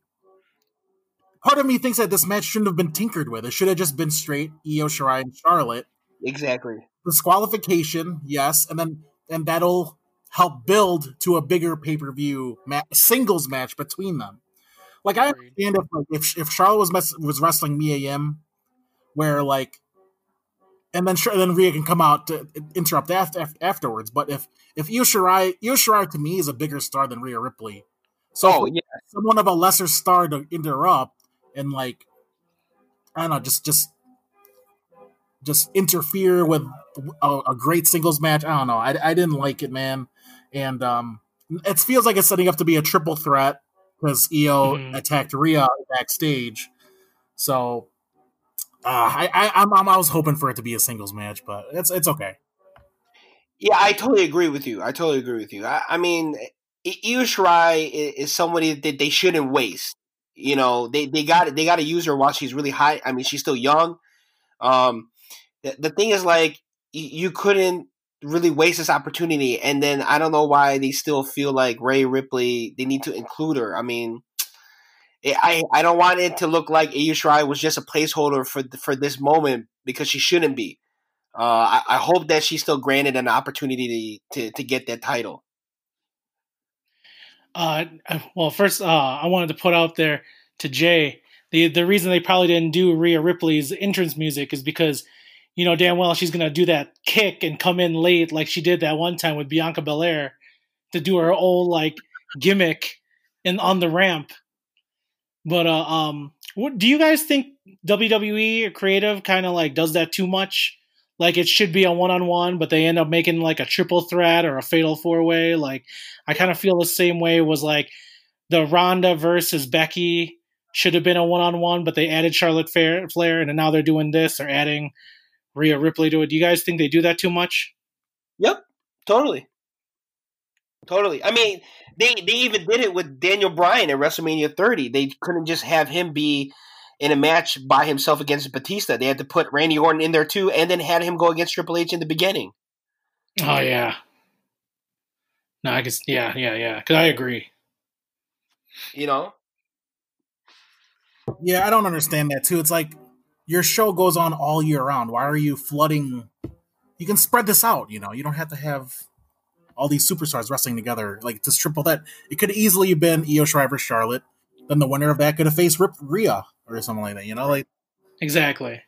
part of me thinks that this match shouldn't have been tinkered with. It should have just been straight Io Shirai and Charlotte. Exactly. Disqualification, yes, and then and that'll help build to a bigger pay per view ma- singles match between them. Like I understand if like, if if Charlotte was mess- was wrestling Mia Yim, where like, and then Char- then Rhea can come out to interrupt after, afterwards. But if if Io Shirai, Io Shirai to me is a bigger star than Rhea Ripley. So Oh yeah, someone of a lesser star to interrupt and like I don't know, just just just interfere with a, a great singles match. I don't know. I, I didn't like it, man. And um, it feels like it's setting up to be a triple threat because Io Mhm. attacked Rhea backstage. So uh, I, I I'm, I'm I was hoping for it to be a singles match, but it's it's okay. yeah. I totally agree with you. I totally agree with you. I, I mean, Io Shirai is, is somebody that they shouldn't waste. You know, they they got they got to use her while she's really high. I mean, she's still young. Um, the, the thing is, like, you couldn't really waste this opportunity. And then I don't know why they still feel like Rhea Ripley. They need to include her. I mean, it, I I don't want it to look like Io Shirai was just a placeholder for for this moment because she shouldn't be. Uh, I, I hope that she's still granted an opportunity to to, to get that title. Uh, well, first, uh, I wanted to put out there to Jay the the reason they probably didn't do Rhea Ripley's entrance music is because you know damn well she's gonna do that kick and come in late like she did that one time with Bianca Belair to do her old like gimmick in on the ramp. But uh, um, what, do you guys think WWE or creative kind of like does that too much? Like it should be a one on one, but they end up making like a triple threat or a fatal four way. Like I kind of feel the same way was like the Ronda versus Becky should have been a one on one, but they added Charlotte Fair, Flair, and now they're doing this. They're adding Rhea Ripley to it. Do you guys think they do that too much? Yep, totally, totally. I mean, they they even did it with Daniel Bryan at WrestleMania 30. They couldn't just have him be in a match by himself against Batista. They had to put Randy Orton in there too, and then had him go against Triple H in the beginning. Oh yeah. No, I guess yeah, yeah, yeah. Because I agree. You know, Yeah, I don't understand that too. It's like your show goes on all year round. Why are you flooding? You can spread this out. You know, you don't have to have all these superstars wrestling together. Like to triple that. It could easily have been Io Shriver Charlotte. Then the winner of that could have faced Rip Rhea or something like that. You know, like Exactly.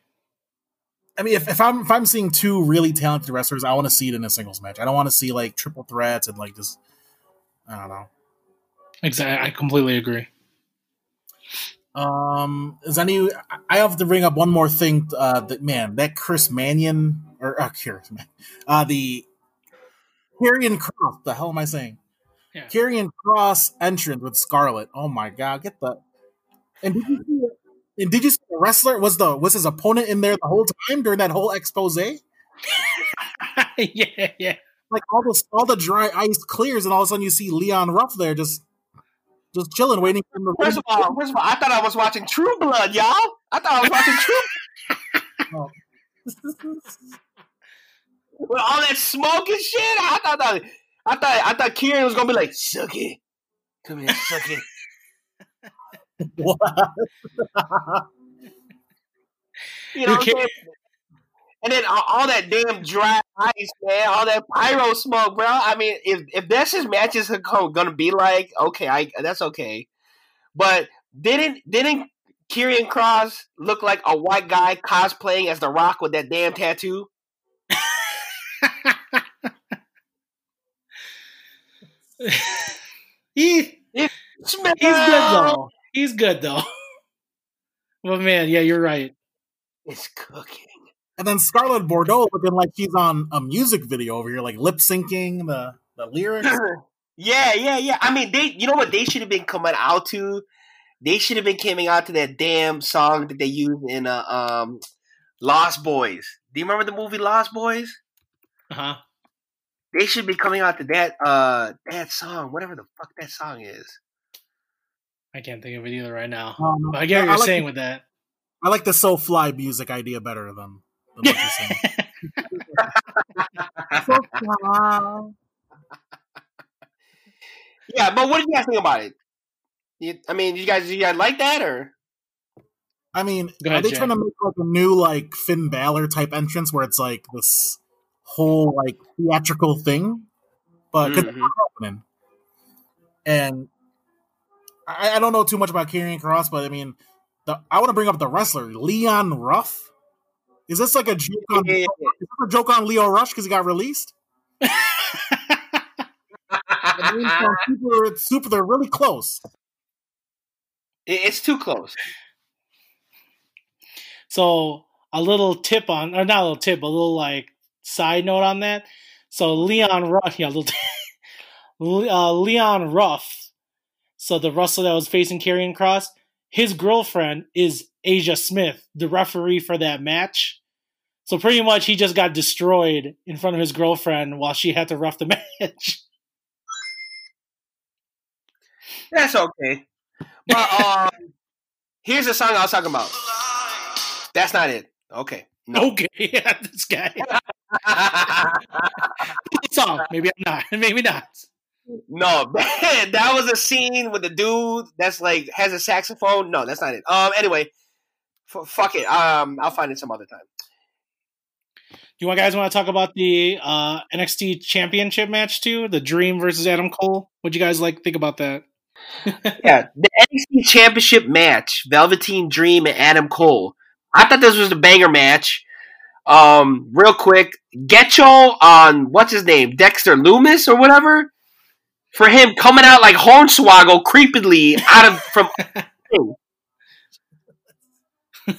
I mean, if, if I'm if I'm seeing two really talented wrestlers, I want to see it in a singles match. I don't want to see like triple threats and like just I don't know. Exactly. I completely agree. Um, is any? I have to bring up one more thing. Uh, that man, that Chris Manion or uh, Chris, Man- uh, the Karrion Kross. The hell am I saying? Yeah. Karrion Kross entrance with Scarlett. Oh my god, get the. And did you see? it? And did you see the wrestler was the was his opponent in there the whole time during that whole expose? *laughs* Yeah, yeah. Like all this, all the dry ice clears, and all of a sudden you see Leon Ruff there just just chilling, waiting for him. First of all, first of all, I thought I was watching True Blood, y'all. I thought I was watching True Blood. *laughs* Oh. with all that smoke and shit. I thought that, I thought I thought Karrion was gonna be like, suck it. Come here, suck it. What? *laughs* *laughs* You know what I'm Okay. saying? And then all, that damn dry ice, man, all that pyro smoke, bro. I mean, if if that's his matches gonna be like, okay, I that's okay. But didn't didn't Karrion Kross look like a white guy cosplaying as The Rock with that damn tattoo? *laughs* he he's good though. He's good though. *laughs* But man, yeah, you're right. It's cooking. And then Scarlett Bordeaux looking like she's on a music video over here, like lip syncing the the lyrics. *clears throat* yeah, yeah, yeah. I mean, they. You know what? They should have been coming out to. They should have been coming out to that damn song that they used in uh, um, Lost Boys. Do you remember the movie Lost Boys? Uh huh. They should be coming out to that uh that song, whatever the fuck that song is. I can't think of it either right now. Um, But I get what you're like saying the- with that. I like the So Fly music idea better than, than what you're saying. *laughs* so. Yeah, but what did you guys think about it? You, I mean, you guys, you guys like that or? I mean, Go are they Jay. trying to make like a new like Finn Balor type entrance where it's like this whole like theatrical thing? but it's Mhm. happening. And I, I don't know too much about Karrion Kross, but I mean, the, I want to bring up the wrestler Leon Ruff. Is this like a joke on? Yeah, yeah, Is a joke on Lio Rush because he got released? The names *laughs* super, super. They're really close. It's too close. So a little tip on, or not a little tip, a little like side note on that. So Leon Ruff, yeah, *laughs* uh, Leon Ruff. So the wrestler that was facing Karrion Kross, his girlfriend is Aja Smith, the referee for that match. So pretty much he just got destroyed in front of his girlfriend while she had to rough the *laughs* match. That's okay. But um, here's the song I was talking about. That's not it. Okay. No. Okay, *laughs* yeah, this guy. *laughs* song. Maybe I'm not. *laughs* Maybe not. No, man, that was a scene with the dude that's like has a saxophone. No, that's not it. Um, anyway, f- fuck it. Um, I'll find it some other time. Do you want guys want to talk about the uh, NXT Championship match too? The Dream versus Adam Cole. What'd you guys like think about that? Yeah, the NXT Championship match: Velveteen Dream and Adam Cole. I thought this was a banger match. Um, real quick, Getcho on what's his name, Dexter Lumis or whatever, for him coming out like Hornswoggle creepily out of from. *laughs*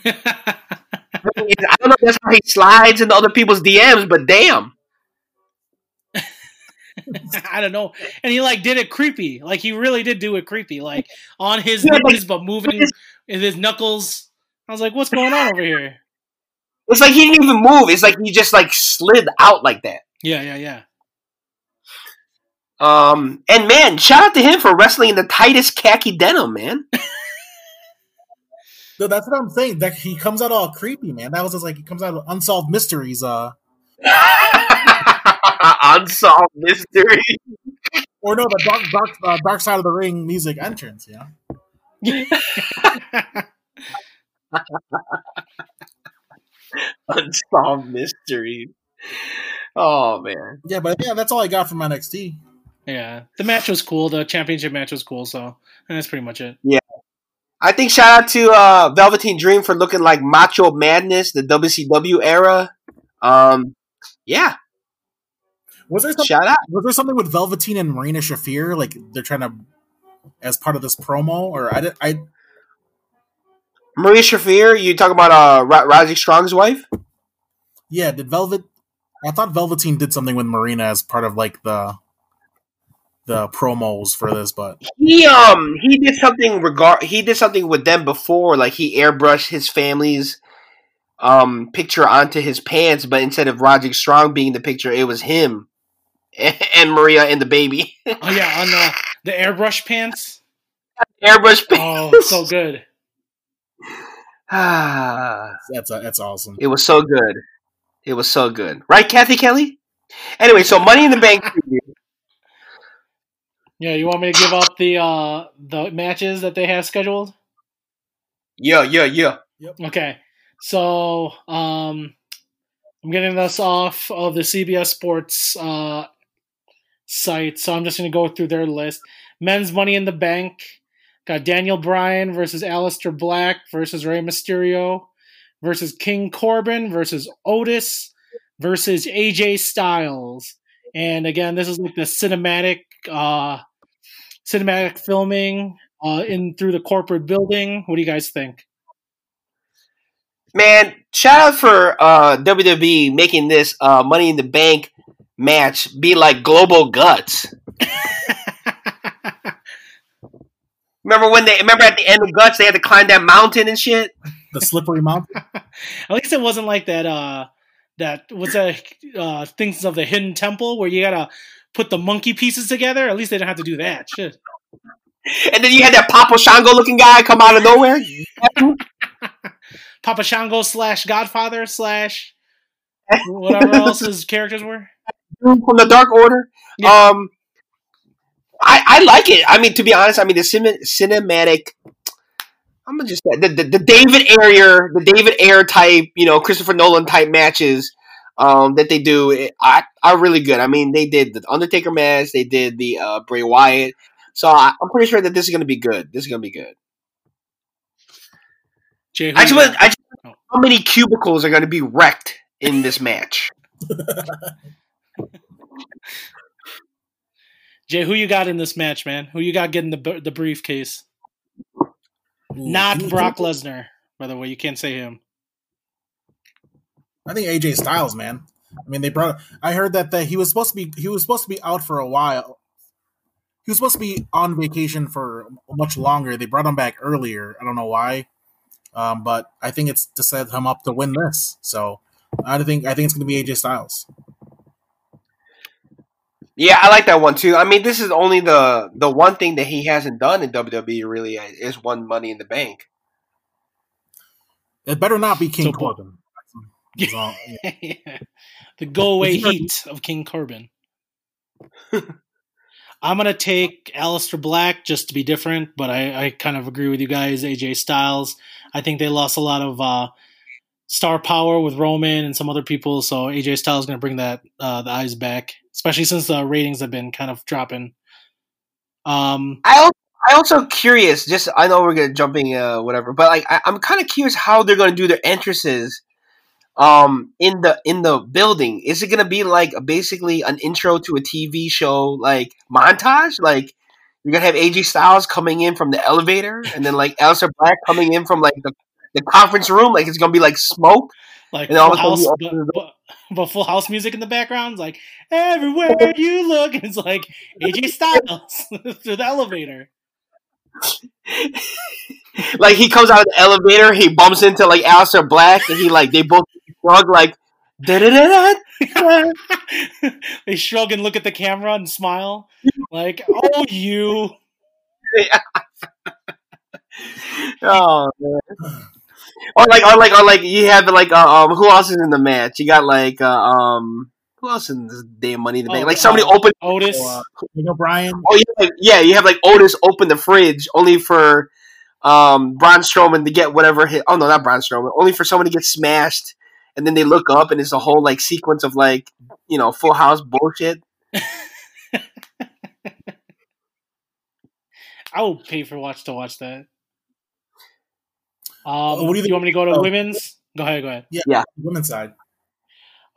I don't know if that's how he slides into other people's DMs, but damn. *laughs* I don't know. And he like did it creepy. Like he really did do it creepy. Like on his Yeah, knees, but moving with his knuckles. I was like, what's going on over here? *laughs* It's like he didn't even move. It's like he just like slid out like that. Yeah, yeah, yeah. Um, and man, shout out to him for wrestling in the tightest khaki denim, man. *laughs* No, that's what I'm saying. That he comes out all creepy, man. That was just like he comes out of unsolved mysteries. Uh, *laughs* Unsolved mystery. or no, the dark, dark, uh, dark side of the ring music entrance. Yeah, Unsolved mystery. Oh man. yeah, but yeah, that's all I got from NXT. yeah. The match was cool. The championship match was cool. So and that's pretty much it. Yeah, I think shout out to uh, Velveteen Dream for looking like Macho Madness, the WCW era. Um, yeah, Was there something, shout out. was there something with Velveteen and Marina Shafir? Like they're trying to, as part of this promo, or I did I Maria Shafir, you talk about uh, Ra- Roderick Strong's wife? yeah did Velvet? I thought Velveteen did something with Marina as part of like the the promos for this, but He um he did something regard he did something with them before, like he airbrushed his family's um picture onto his pants, but instead of Roderick Strong being the picture, it was him *laughs* and Maria and the baby. Oh yeah, on the the airbrush pants. *laughs* airbrush pants. Oh, so good. Ah, *sighs* That's uh, that's awesome. it was so good. It was so good, right, Cathy Kelley? Anyway, so Money in the Bank. *laughs* Yeah, you want me to give up the uh the matches that they have scheduled? Yeah, yeah, yeah. Yep. Okay. So, um I'm getting this off of the CBS Sports uh site, so I'm just going to go through their list. Men's Money in the Bank got Daniel Bryan versus Aleister Black versus Rey Mysterio versus King Corbin versus Otis versus AJ Styles. And again, this is like the cinematic uh cinematic filming uh in through the corporate building. What do you guys think? Man, shout out for uh, WWE making this uh, Money in the Bank match be like Global Guts. *laughs* Remember when they remember at the end of Guts they had to climb that mountain and shit? The slippery mountain. *laughs* At least it wasn't like that. Uh, that was that uh, things of the hidden temple where you gotta put the monkey pieces together. At least they didn't have to do that. Shit. And then you had that Papa Shango looking guy come out of nowhere. *laughs* Papa Shango slash Godfather slash whatever else his characters were. from the Dark Order. Yeah. Um, I I like it. I mean, to be honest, I mean the cin- cinematic. I'm gonna just say the, the the David Ayer, the David Ayer type, you know, Christopher Nolan type matches um, that they do it, are, are really good. I mean, they did the Undertaker match, they did the uh, Bray Wyatt, so I, I'm pretty sure that this is gonna be good. This is gonna be good. Jay, I just, want? I just Oh. how many cubicles are gonna be wrecked in this match? *laughs* *laughs* Jay, who you got in this match, man? Who you got getting the the briefcase? Ooh, Not Brock Lesnar, by the way. You can't say him. I think AJ Styles, man. I mean, they brought. I heard that that he was supposed to be he was supposed to be out for a while. He was supposed to be on vacation for much longer. They brought him back earlier. I don't know why, um, but I think it's to set him up to win this. So I think I think it's going to be AJ Styles. Yeah, I like that one too. I mean, this is only the the one thing that he hasn't done in WWE. Really, uh, is won Money in the Bank. It better not be King So- Corbin. That's all- yeah. *laughs* the go away heat of King Corbin. *laughs* I'm gonna take Aleister Black just to be different, but I, I kind of agree with you guys. AJ Styles. I think they lost a lot of uh, star power with Roman and some other people, so AJ Styles is gonna bring that uh, the eyes back, especially since the ratings have been kind of dropping. Um, I also, I also curious. Just I know we're gonna jumping uh, whatever, but like I, I'm kind of curious how they're gonna do their entrances. Um, in the in the building, is it gonna be like basically an intro to a TV show like montage? Like you're gonna have AJ Styles coming in from the elevator, and then like Aleister Black coming in from like the, the conference room. Like it's gonna be like smoke. Like Full of a sudden House, but, but, but Full House music in the background, like everywhere *laughs* you look, it's like AJ Styles *laughs* through the elevator. like he comes out of the elevator, he bumps into like Aleister Black, and he like they both shrug like da da da da. they shrug and look at the camera and smile, like, "Oh, you." *laughs* Oh man. Or like, or like, or like, you have like, uh, um, who else is in the match? You got like, uh, um, who else in this damn Money in the Bank? Oh, Like somebody uh, open. Otis. Uh, you know, Brian. Oh yeah, like, yeah. You have like Otis open the fridge only for um Braun Strowman to get whatever hit. Oh no, not Braun Strowman. Only for someone to get smashed, and then they look up and it's a whole like sequence of like you know Full House bullshit. *laughs* I will pay for watch to watch that. Um, Uh, what do you you, want me to go to oh. women's? Go ahead, go ahead. Yeah. Women's side.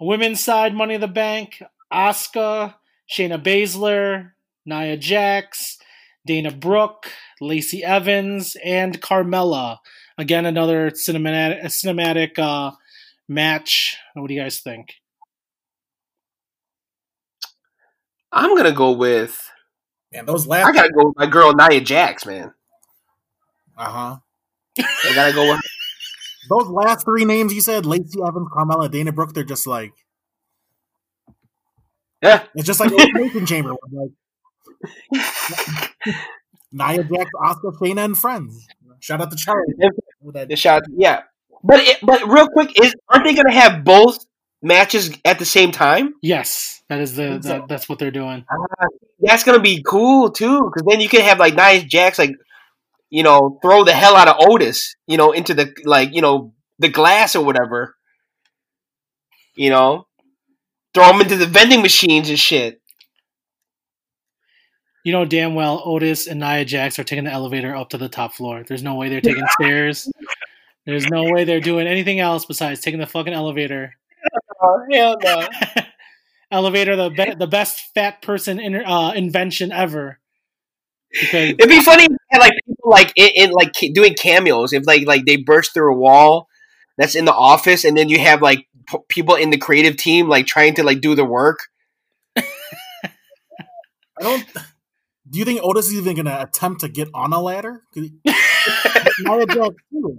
Women's side, Money in the Bank, Asuka, Shayna Baszler, Nia Jax, Dana Brooke, Lacey Evans, and Carmella. Again, another cinematic cinematic uh, match. What do you guys think? I'm gonna go with. Man, those last. I gotta go with my girl Nia Jax, man. Uh huh. I gotta go with. *laughs* Those last three names you said, Lacey Evans, Carmella, Dana Brooke, they're just like Yeah, it's just like Elimination Chamber. Like, *laughs* Nia Jax, Asuka, Shayna, and friends. Shout out to Charlie. With that- The shot, yeah. But it, but real quick, is aren't they gonna have both matches at the same time? Yes, that is the, the that's what they're doing. Ah, that's gonna be cool too, because then you can have like Nia Jax like, you know, throw the hell out of Otis, you know, into the like you know the glass or whatever. You know, throw him into the vending machines and shit. You know damn well Otis and Nia Jax are taking the elevator up to the top floor. There's no way they're taking *laughs* stairs. There's no way they're doing anything else besides taking the fucking elevator. Oh *laughs* hell no! *laughs* elevator, the be- the best fat person in- uh, invention ever. Because It'd be funny if you had, like people like in, in like doing cameos. If like like they burst through a wall that's in the office, and then you have like p- people in the creative team like trying to like do the work. I don't. Do you think Otis is even going to attempt to get on a ladder? he- *laughs* Nia Jax too.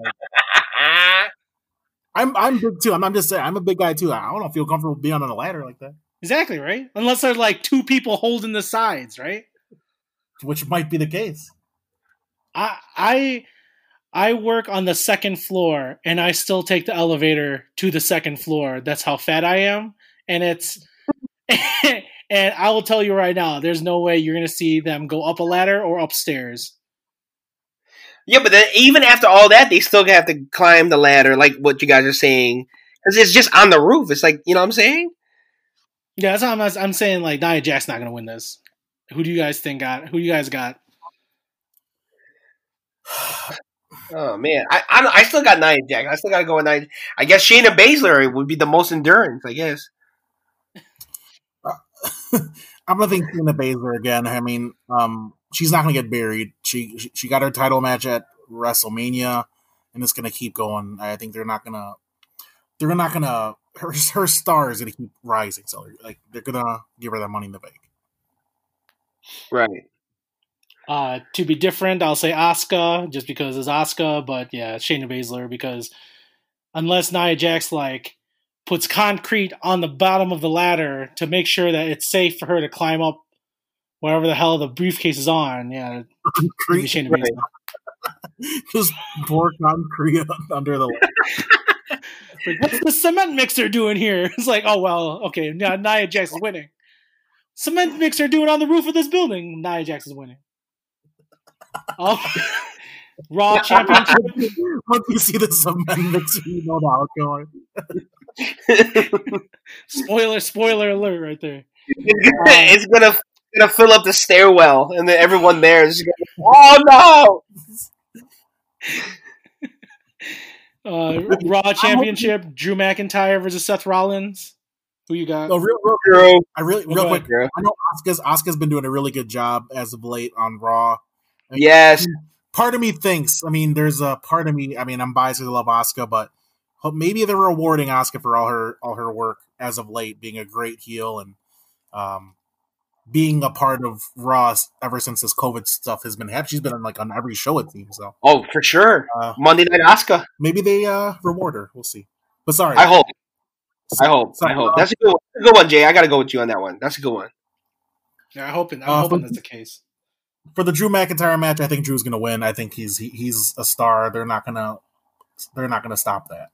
I'm I'm big too. I'm, I'm just saying. I'm a big guy too. I don't feel comfortable being on a ladder like that, exactly right, unless there's like two people holding the sides, right? which might be the case. I I I work on the second floor and I still take the elevator to the second floor. That's how fat I am. And it's *laughs* and I will tell you right now, there's no way you're gonna see them go up a ladder or upstairs. Yeah, but then even after all that, they still have to climb the ladder, like what you guys are saying, because it's just on the roof. It's like you know what I'm saying. Yeah, that's how I'm, I'm saying like Nia Jax not gonna win this. Who do you guys think got who you guys got? *sighs* Oh man, I I, I still got Nia Jax. I still got to go with Nia. I guess Shayna Baszler would be the most endurance. I guess. *laughs* I'm gonna think Shayna Baszler again. I mean, um, she's not gonna get buried. She, she she got her title match at WrestleMania, and it's gonna keep going. I think they're not gonna they're not gonna *laughs* her her star is gonna keep rising. So like they're gonna give her that money in the bank. Right. Uh, to be different, I'll say Asuka just because it's Asuka, but yeah, Shayna Baszler because unless Nia Jax like puts concrete on the bottom of the ladder to make sure that it's safe for her to climb up wherever the hell the briefcase is on, yeah, be Shayna Right. Baszler. *laughs* Just pour concrete under the. *laughs* Like, what's the cement mixer doing here? *laughs* It's like, oh well, okay, now Nia Jax is winning. Cement mixer doing on the roof of this building. Nia Jax is winning. Oh, *laughs* Raw Championship. *laughs* Once you see the cement mixer, you know the outcome. *laughs* Spoiler, spoiler alert right there. it's gonna gonna fill up the stairwell, and then everyone there is gonna, oh Uh, Raw Championship, Drew McIntyre versus Seth Rollins. Who you got? Oh, real, real, no, girl, I really, Go real ahead. quick. girl. I know Asuka's Asuka's been doing a really good job as of late on Raw. Yes, part of me thinks, I mean, there's a part of me, I mean, I'm biased because I love Asuka, but maybe they're rewarding Asuka for all her all her work as of late, being a great heel and um, being a part of Raw ever since this COVID stuff has been happening. She's been on like on every show it seems. So oh for sure. uh, Monday Night Asuka. maybe they uh, reward her. We'll see. But sorry, I hope. I hope. Sorry, I hope. uh, That's a good one. That's a good one, Jay. I gotta go with you on that one. That's a good one. Yeah, I hoping, I'm Uh, hoping that's the case. For the Drew McIntyre match, I think Drew's going to win. I think he's he, he's a star. They're not gonna they're not gonna stop that.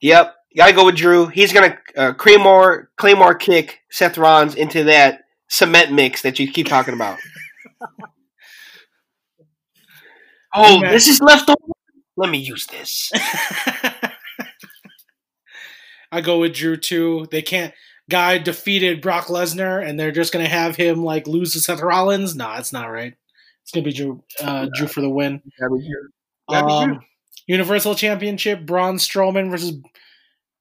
Yep, gotta go with Drew. He's gonna uh, Claymore Claymore kick Seth Rollins into that cement mix that you keep talking about. *laughs* oh, Okay. this is left over. Let me use this. *laughs* I go with Drew too. They can't. Guy defeated Brock Lesnar, and they're just gonna have him like lose to Seth Rollins. Nah, it's not right. It's gonna be Drew, uh, Drew for the win. Gotta be Drew. Gotta be Drew. Um, Universal Championship: Braun Strowman versus.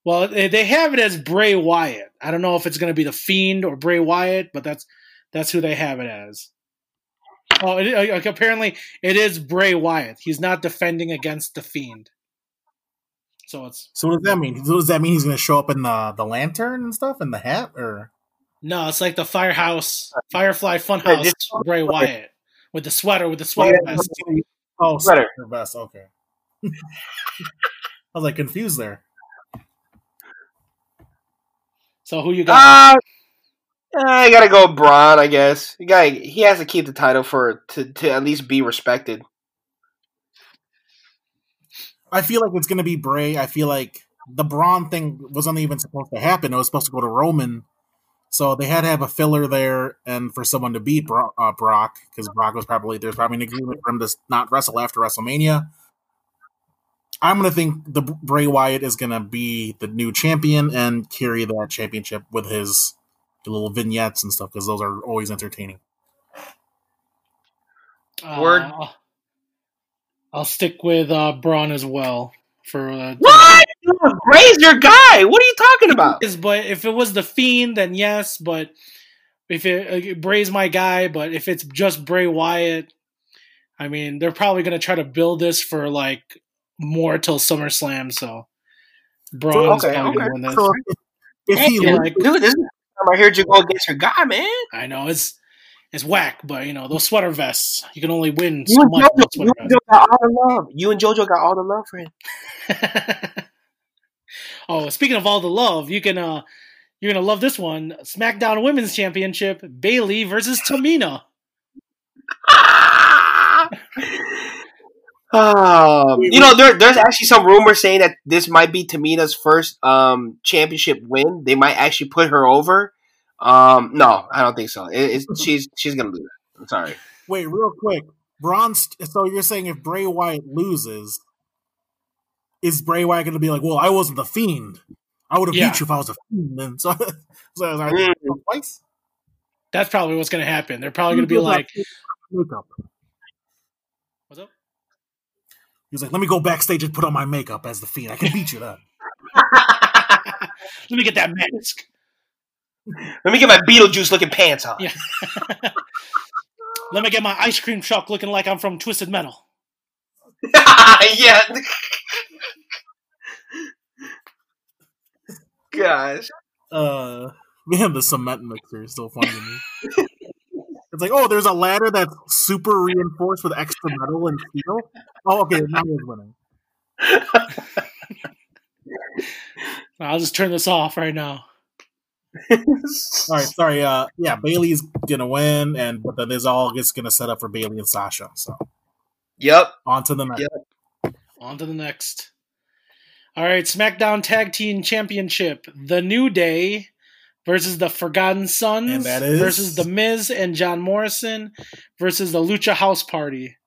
Well, they have it as Bray Wyatt. I don't know if it's gonna be the Fiend or Bray Wyatt, but that's that's who they have it as. Oh, it, uh, like, apparently it is Bray Wyatt. He's not defending against the Fiend. So it's So what does that mean? Does that mean he's going to show up in the the lantern and stuff and the hat or? No, it's like the Firehouse, Firefly Funhouse, just- Bray Wyatt with the sweater, with the sweater vest. Oh, Sweater. sweater vest. Okay. *laughs* I was like confused there. So who you got? Uh, I gotta go Braun, I guess. The guy he has to keep the title for to, to at least be respected. I feel like it's going to be Bray. I feel like the Braun thing wasn't even supposed to happen. It was supposed to go to Roman. So they had to have a filler there and for someone to beat Bro- uh, Brock because Brock was probably there's probably an agreement for him to not wrestle after WrestleMania. I'm gonna think the Bray Wyatt is gonna be the new champion and carry that championship with his little vignettes and stuff because those are always entertaining. Word. I'll stick with uh, Braun as well for uh, What? Bray's your guy. What are you talking about? is, but if it was the Fiend, then yes. But if it uh, Bray's my guy, but if it's just Bray Wyatt, I mean, they're probably gonna try to build this for like more till SummerSlam. So Braun's okay, probably okay. gonna win this. So if, if he Yeah, like- Dude, this is the time I heard you go against your guy, man. I know it's it's whack, but you know those sweater vests. You can only win You so and, much. Jojo, you and Jojo got all the love. You and Jojo got all the love for him. *laughs* oh, speaking of all the love, you can uh you're gonna love this one: SmackDown Women's Championship, Bayley versus Tamina. *laughs* Um, you know, there, there's actually some rumors saying that this might be Tamina's first um, championship win. They might actually put her over. Um, no, I don't think so. It, it's, *laughs* she's she's gonna lose. I'm sorry. wait real quick, Braun. St- so you're saying if Bray Wyatt loses, is Bray Wyatt going to be like, "Well, I wasn't the Fiend. I would have Yeah. beat you if I was a Fiend." And *laughs* so, so are they Mm. twice? That's probably what's gonna happen. They're probably gonna be like, makeup. "What's up?" He was like, "Let me go backstage and put on my makeup as the Fiend. I can beat you then." *laughs* Let me get that mask. Let me get my Beetlejuice looking pants on. Yeah. *laughs* Let me get my ice cream truck looking like I'm from Twisted Metal. *laughs* yeah. Gosh. Uh, man, the cement mixer is so funny to me. It's like, oh, there's a ladder that's super reinforced with extra metal and steel. Oh, okay, now he's winning. *laughs* I'll just turn this off right now. All right, sorry. Uh, yeah, Bayley's gonna win, and but then there's all gets gonna set up for Bayley and Sasha. So Yep. on to the next. Yeah. On to the next. All right, SmackDown Tag Team Championship: The New Day versus the Forgotten Sons And that is- versus the Miz and John Morrison versus the Lucha House Party.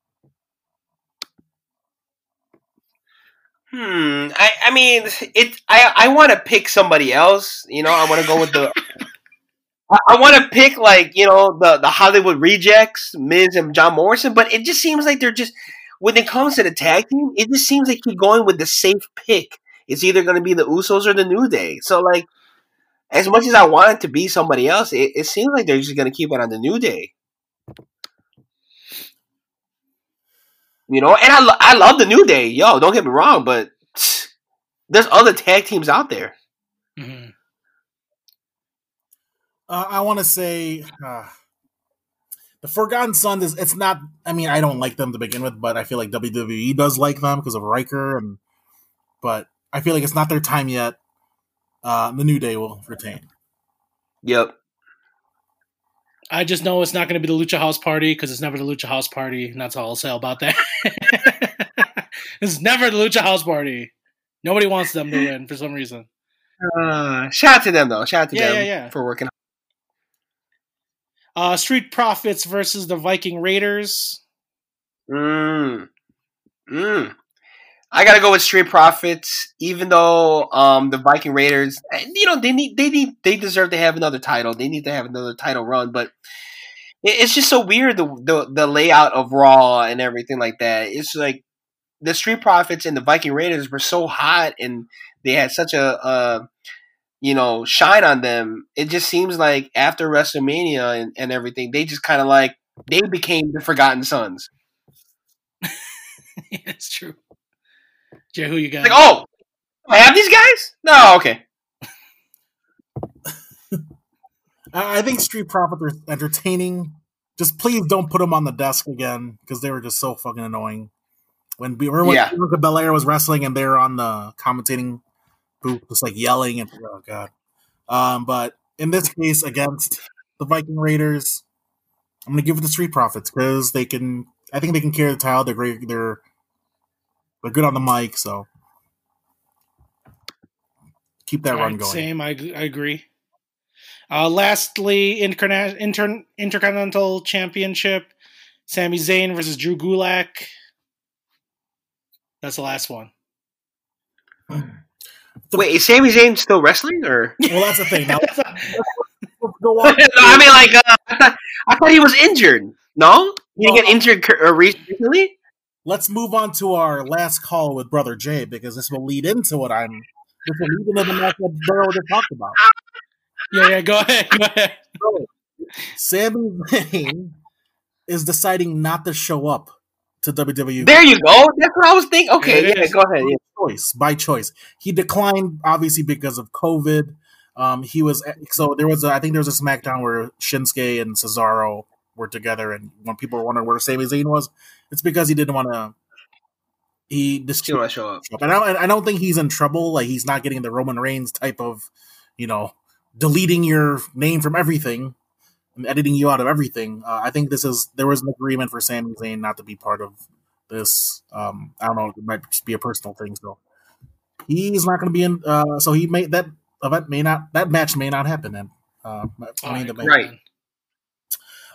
Hmm. I, I mean, it. I I want to pick somebody else. You know, I want to go with the. *laughs* I, I want to pick like you know the the Hollywood rejects, Miz and John Morrison, but it just seems like they're just when it comes to the tag team, it just seems like you're going with the safe pick. It's either going to be the Usos or the New Day. So like, as much as I want it to be somebody else, it, it seems like they're just going to keep it on the New Day. You know, and I, lo- I love the New Day. Yo, don't get me wrong, but *sniffs* there's other tag teams out there. Mhm. Uh, I want to say uh, the Forgotten Sons is. It's not. I mean, I don't like them to begin with, but I feel like WWE does like them because of Ryker, and but I feel like it's not their time yet. Uh, the New Day will retain. Yep. I just know it's not going to be the Lucha House Party because it's never the Lucha House Party, and that's all I'll say about that. *laughs* it's never the Lucha House Party. Nobody wants them to win for some reason. Uh, shout out to them though. Shout out to Yeah, them yeah, yeah. for working. Uh, Street Profits versus the Viking Raiders. Mm. Mm. I gotta go with Street Profits, even though um the Viking Raiders, eh, you know, they need they need they deserve to have another title. They need to have another title run, but it's just so weird the, the the layout of Raw and everything like that. It's like the Street Profits and the Viking Raiders were so hot and they had such a, a you know shine on them. It just seems like after WrestleMania and, and everything, they just kind of like they became the Forgotten Sons. *laughs* it's true. Jay, who you got? Like, oh, I have these guys? No, okay. I, I think Street Profits are entertaining. Just please don't put them on the desk again because they were just so fucking annoying. When remember when Yeah. Bianca Belair was wrestling and they were on the commentating booth, just like yelling and oh god. Um, but in this case, against the Viking Raiders. I'm gonna give it to Street Profits because they can. I think they can carry the title. They're great. They're they're good on the mic, so keep that All run right, going. Same, I, I agree. Uh, lastly, interna- inter- Intercontinental Championship: Sami Zayn versus Drew Gulak. That's the last one. *sighs* Wait, is Sami Zayn still wrestling or? *laughs* Well, that's the thing. Now let's *laughs* go *laughs* no. I mean, like, uh, I, thought, I thought he was injured. No, he didn't get injured uh, recently. Let's move on to our last call with Brother Jay because this will lead into what I'm. This will lead into the match that Daryl just talked about. Yeah, yeah. Go ahead. Go ahead. Sami Zayn is deciding not to show up to WWE. There you go. That's what I was thinking. Okay, There it yeah, go ahead. Yeah. choice by choice. He declined obviously because of COVID. Um, he was so there was a, I think there was a SmackDown where Shinsuke and Cesaro were together, and when people were wondering where Sami Zayn was, it's because he didn't want to. He just Still want to show up. and I don't, I don't think he's in trouble. Like he's not getting the Roman Reigns type of, you know, deleting your name from everything and editing you out of everything. Uh, I think this is there was an agreement for Sami Zayn not to be part of this. Um, I don't know. It might just be a personal thing. So he's not going to be in. Uh, so he may that event may not that match may not happen. Then uh, All Money in right, the cool, Bank. Right.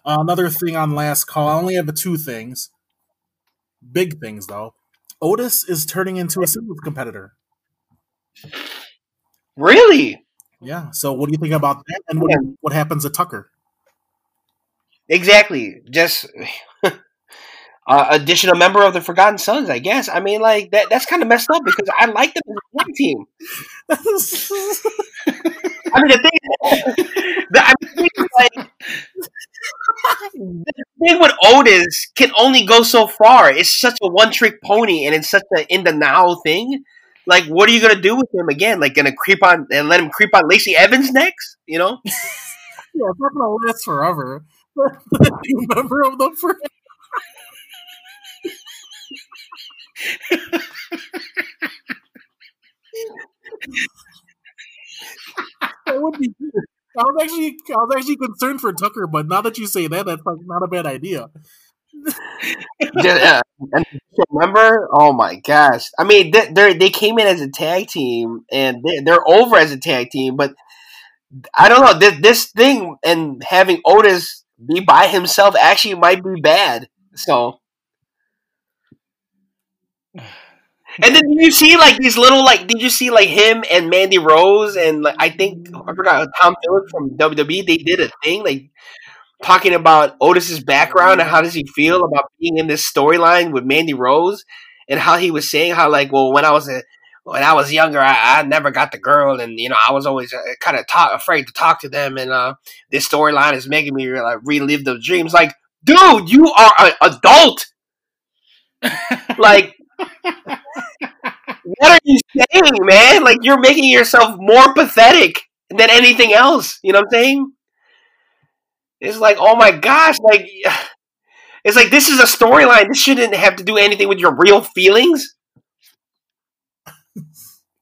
Uh, another thing on last call. I only have two things. Big things though. Otis is turning into a singles competitor. Really? Yeah. So what do you think about that? And what, what happens to Tucker? Exactly. Just uh, additional member of the Forgotten Sons, I guess. I mean, like that. That's kind of messed up because I like them as a tag team. *laughs* I mean, the thing, the, I mean, like, *laughs* the thing with Otis can only go so far. It's such a one trick pony, and it's such a in the now thing. Like, what are you gonna do with him again? Like, gonna creep on and let him creep on Lacey Evans next? You know? *laughs* yeah, it's not gonna last forever. you remember of the that would be good. I was actually I was actually concerned for Tucker, but now that you say that, that's like not a bad idea. yeah, uh, and remember? Oh my gosh! I mean, they they they came in as a tag team, and they, they're over as a tag team. But I don't know this this thing and having Otis be by himself actually might be bad. So. And then did you see like these little like did you see like him and Mandy Rose and like I think I forgot Tom Phillips from WWE they did a thing like talking about Otis's background and how does he feel about being in this storyline with Mandy Rose and how he was saying how like well when I was a when I was younger I, I never got the girl and you know I was always uh, kind of talk, afraid to talk to them and uh, this storyline is making me like relive those dreams. Like dude you are an adult. *laughs* Like what are you saying, man? Like you're making yourself more pathetic than anything else. You know what I'm saying? It's like, oh my gosh, like *sighs* it's like this is a storyline. This shouldn't have to do anything with your real feelings.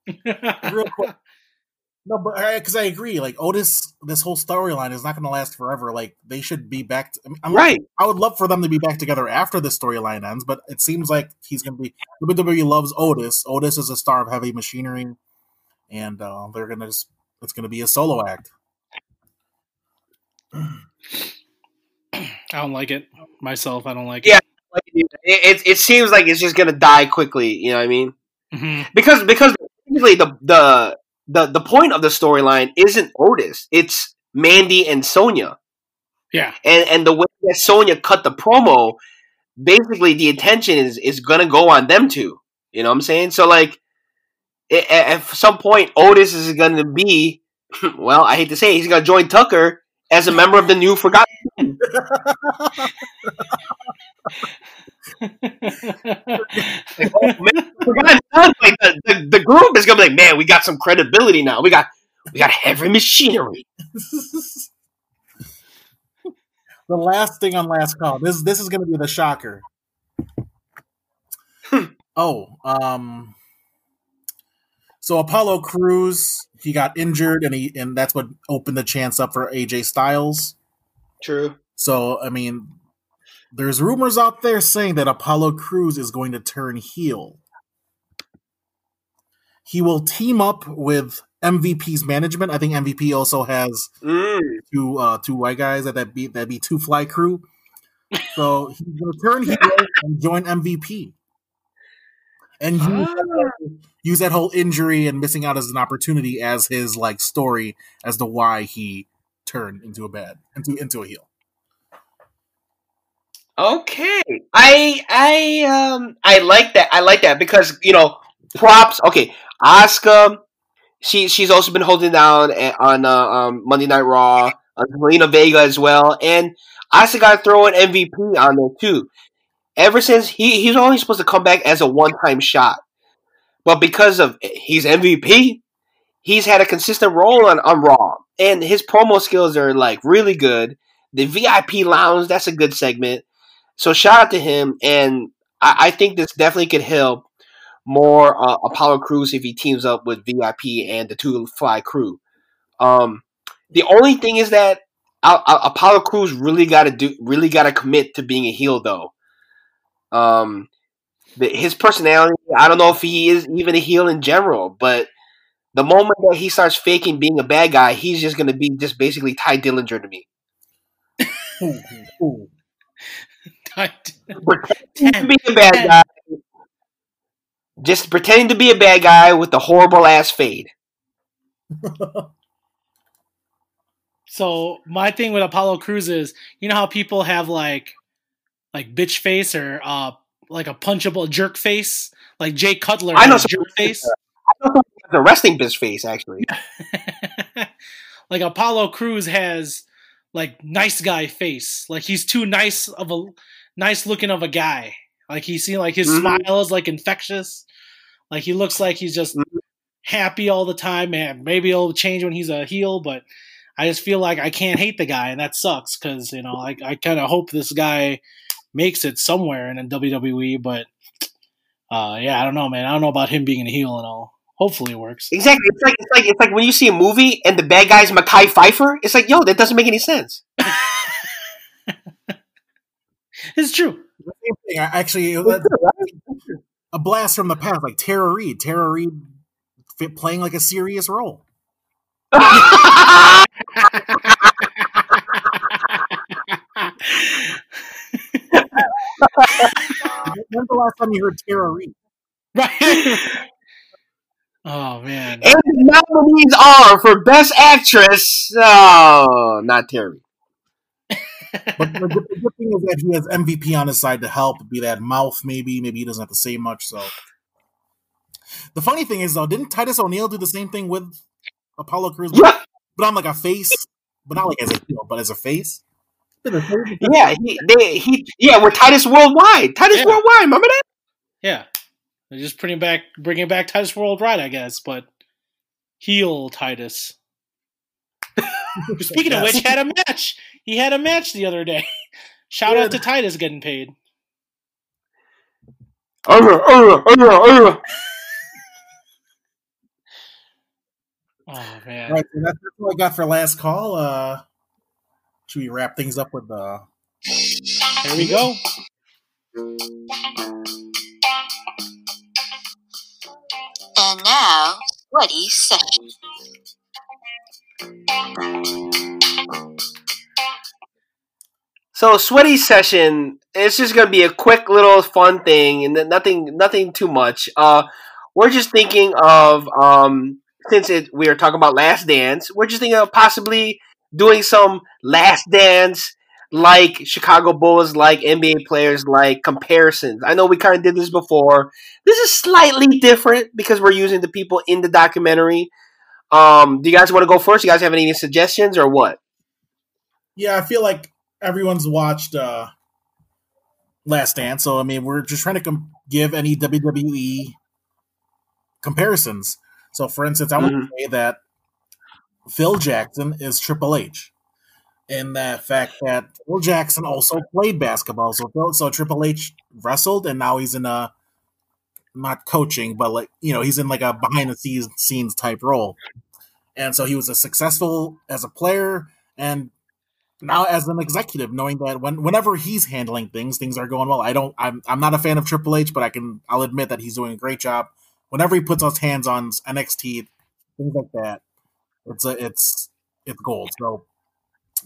*laughs* Real quick. No, but because I agree, like Otis, this whole storyline is not going to last forever. Like they should be back. To, I mean, I'm- Right. I would love for them to be back together after the storyline ends, but it seems like he's going to be. WWE loves Otis. Otis is a star of heavy machinery, and uh, they're going to just. It's going to be a solo act. I don't like it myself. I don't like it. Yeah. It, it it seems like it's just gonna die quickly. You know what I mean? it. hmm Because because basically the the the the point of the storyline isn't Otis. It's Mandy and Sonya. Yeah. and and the way that Sonya cut the promo, basically the attention is is gonna go on them two. You know what I'm saying? So like, at some point, Otis is gonna be, *laughs* well, I hate to say, it, he's gonna join Tucker as a member of the new Forgotten. Like, oh, man, Forgotten Sons, like the, the the group is gonna be like, man, we got some credibility now. We got we got heavy machinery. *laughs* the last thing on last call. This this is going to be the shocker. *laughs* oh, um, so Apollo Crews he got injured, and he and that's what opened the chance up for AJ Styles. True. So I mean, there's rumors out there saying that Apollo Crews is going to turn heel. He will team up with MVP's management. I think MVP also has Mm. two uh, two white guys that that be that be two fly crew. So he's going to turn heel and join MVP, and use, that, use that whole injury and missing out as an opportunity as his like story as to why he turned into a bad into into a heel. Okay. I I um I like that. I like that because you know props. Okay, Asuka. She she's also been holding down a- on uh, um, Monday Night Raw. Uh, Vega as well, and Asuka got to throw an MVP on there too. Ever since he he's only supposed to come back as a one time shot, but because of he's MVP, he's had a consistent role on, on Raw, and his promo skills are like really good. The VIP lounge that's a good segment. So shout out to him, and I, I think this definitely could help more uh, Apollo Crews if he teams up with VIP and the Two Fly Crew. Um, the only thing is that uh, uh, Apollo Crews really got to do, really got to commit to being a heel, though. Um, the, his personality, I don't know if he is even a heel in general, but the moment that he starts faking being a bad guy, he's just gonna be just basically Tye Dillinger to me. Ooh, ooh. pretending to be a bad guy. Just pretending to be a bad guy with a horrible ass fade. *laughs* So my thing with Apollo Crews is, you know how people have like, like bitch face or uh like a punchable jerk face, like Jay Cutler I know has some- jerk face. The resting bitch face, actually. *laughs* like Apollo Crews has like nice guy face. Like he's too nice of a nice looking of a guy. Like he's seen like his Mhm. smile is like infectious. Like he looks like he's just Mhm. happy all the time. Man, maybe it'll change when he's a heel, but I just feel like I can't hate the guy, and that sucks because you know I I kind of hope this guy makes it somewhere in WWE, but uh, yeah, I don't know, man. I don't know about him being a heel and all. Hopefully, it works. Exactly. It's like it's like it's like when you see a movie and the bad guy's Mackay Pfeiffer. It's like, yo, that doesn't make any sense. *laughs* It's true. The same thing. I- Actually, that- a blast from the past, like Tara Reid. Tara Reid fit playing like a serious role. *laughs* When's the last time you heard Tara Reid? right. *laughs* oh man. and the nominees are for Best Actress. Oh, not Terry. *laughs* But the, good- thing is that he has MVP on his side to help, be that mouth maybe. Maybe he doesn't have to say much. So the funny thing is though, didn't Titus O'Neil do the same thing with Apollo Crews? Yeah, But on like a face, but not like as a heel, but as a face. yeah, he, they, he, yeah, we're Titus Worldwide. Titus Yeah. Worldwide, remember that? Yeah. They're just bringing back bringing back Titus Worldwide, I guess, but heel Titus. *laughs* Speaking of Yes. which, had a match. He had a match the other day. *laughs* Shout out to Titus getting paid. Uh, uh, uh, uh. Oh man. All right, so that's, that's what I got for last call. Uh, should we wrap things up with uh There we go. And now, Sweaty Session. So sweaty session. It's just gonna be a quick little fun thing, and nothing, nothing too much. Uh, we're just thinking of um, since it we are talking about Last Dance, we're just thinking of possibly doing some Last Dance like Chicago Bulls, like NBA players, like comparisons. I know we kind of did this before. This is slightly different because we're using the people in the documentary. Um, do you guys want to go first? You guys have any suggestions or what? Yeah, I feel like everyone's watched uh Last Dance, so I mean, we're just trying to com- give any WWE comparisons. So, for instance, I would Mhm. say that Phil Jackson is Triple H, in the fact that Phil Jackson also played basketball. So, Phil, so Triple H wrestled, and now he's in a not coaching, but like you know, he's in like a behind the scenes type role. And so he was a successful as a player, and now as an executive, knowing that when whenever he's handling things, things are going well. I don't. I'm I'm not a fan of Triple H, but I can. I'll admit that he's doing a great job. Whenever he puts his hands on NXT, things like that, it's a it's it's gold. So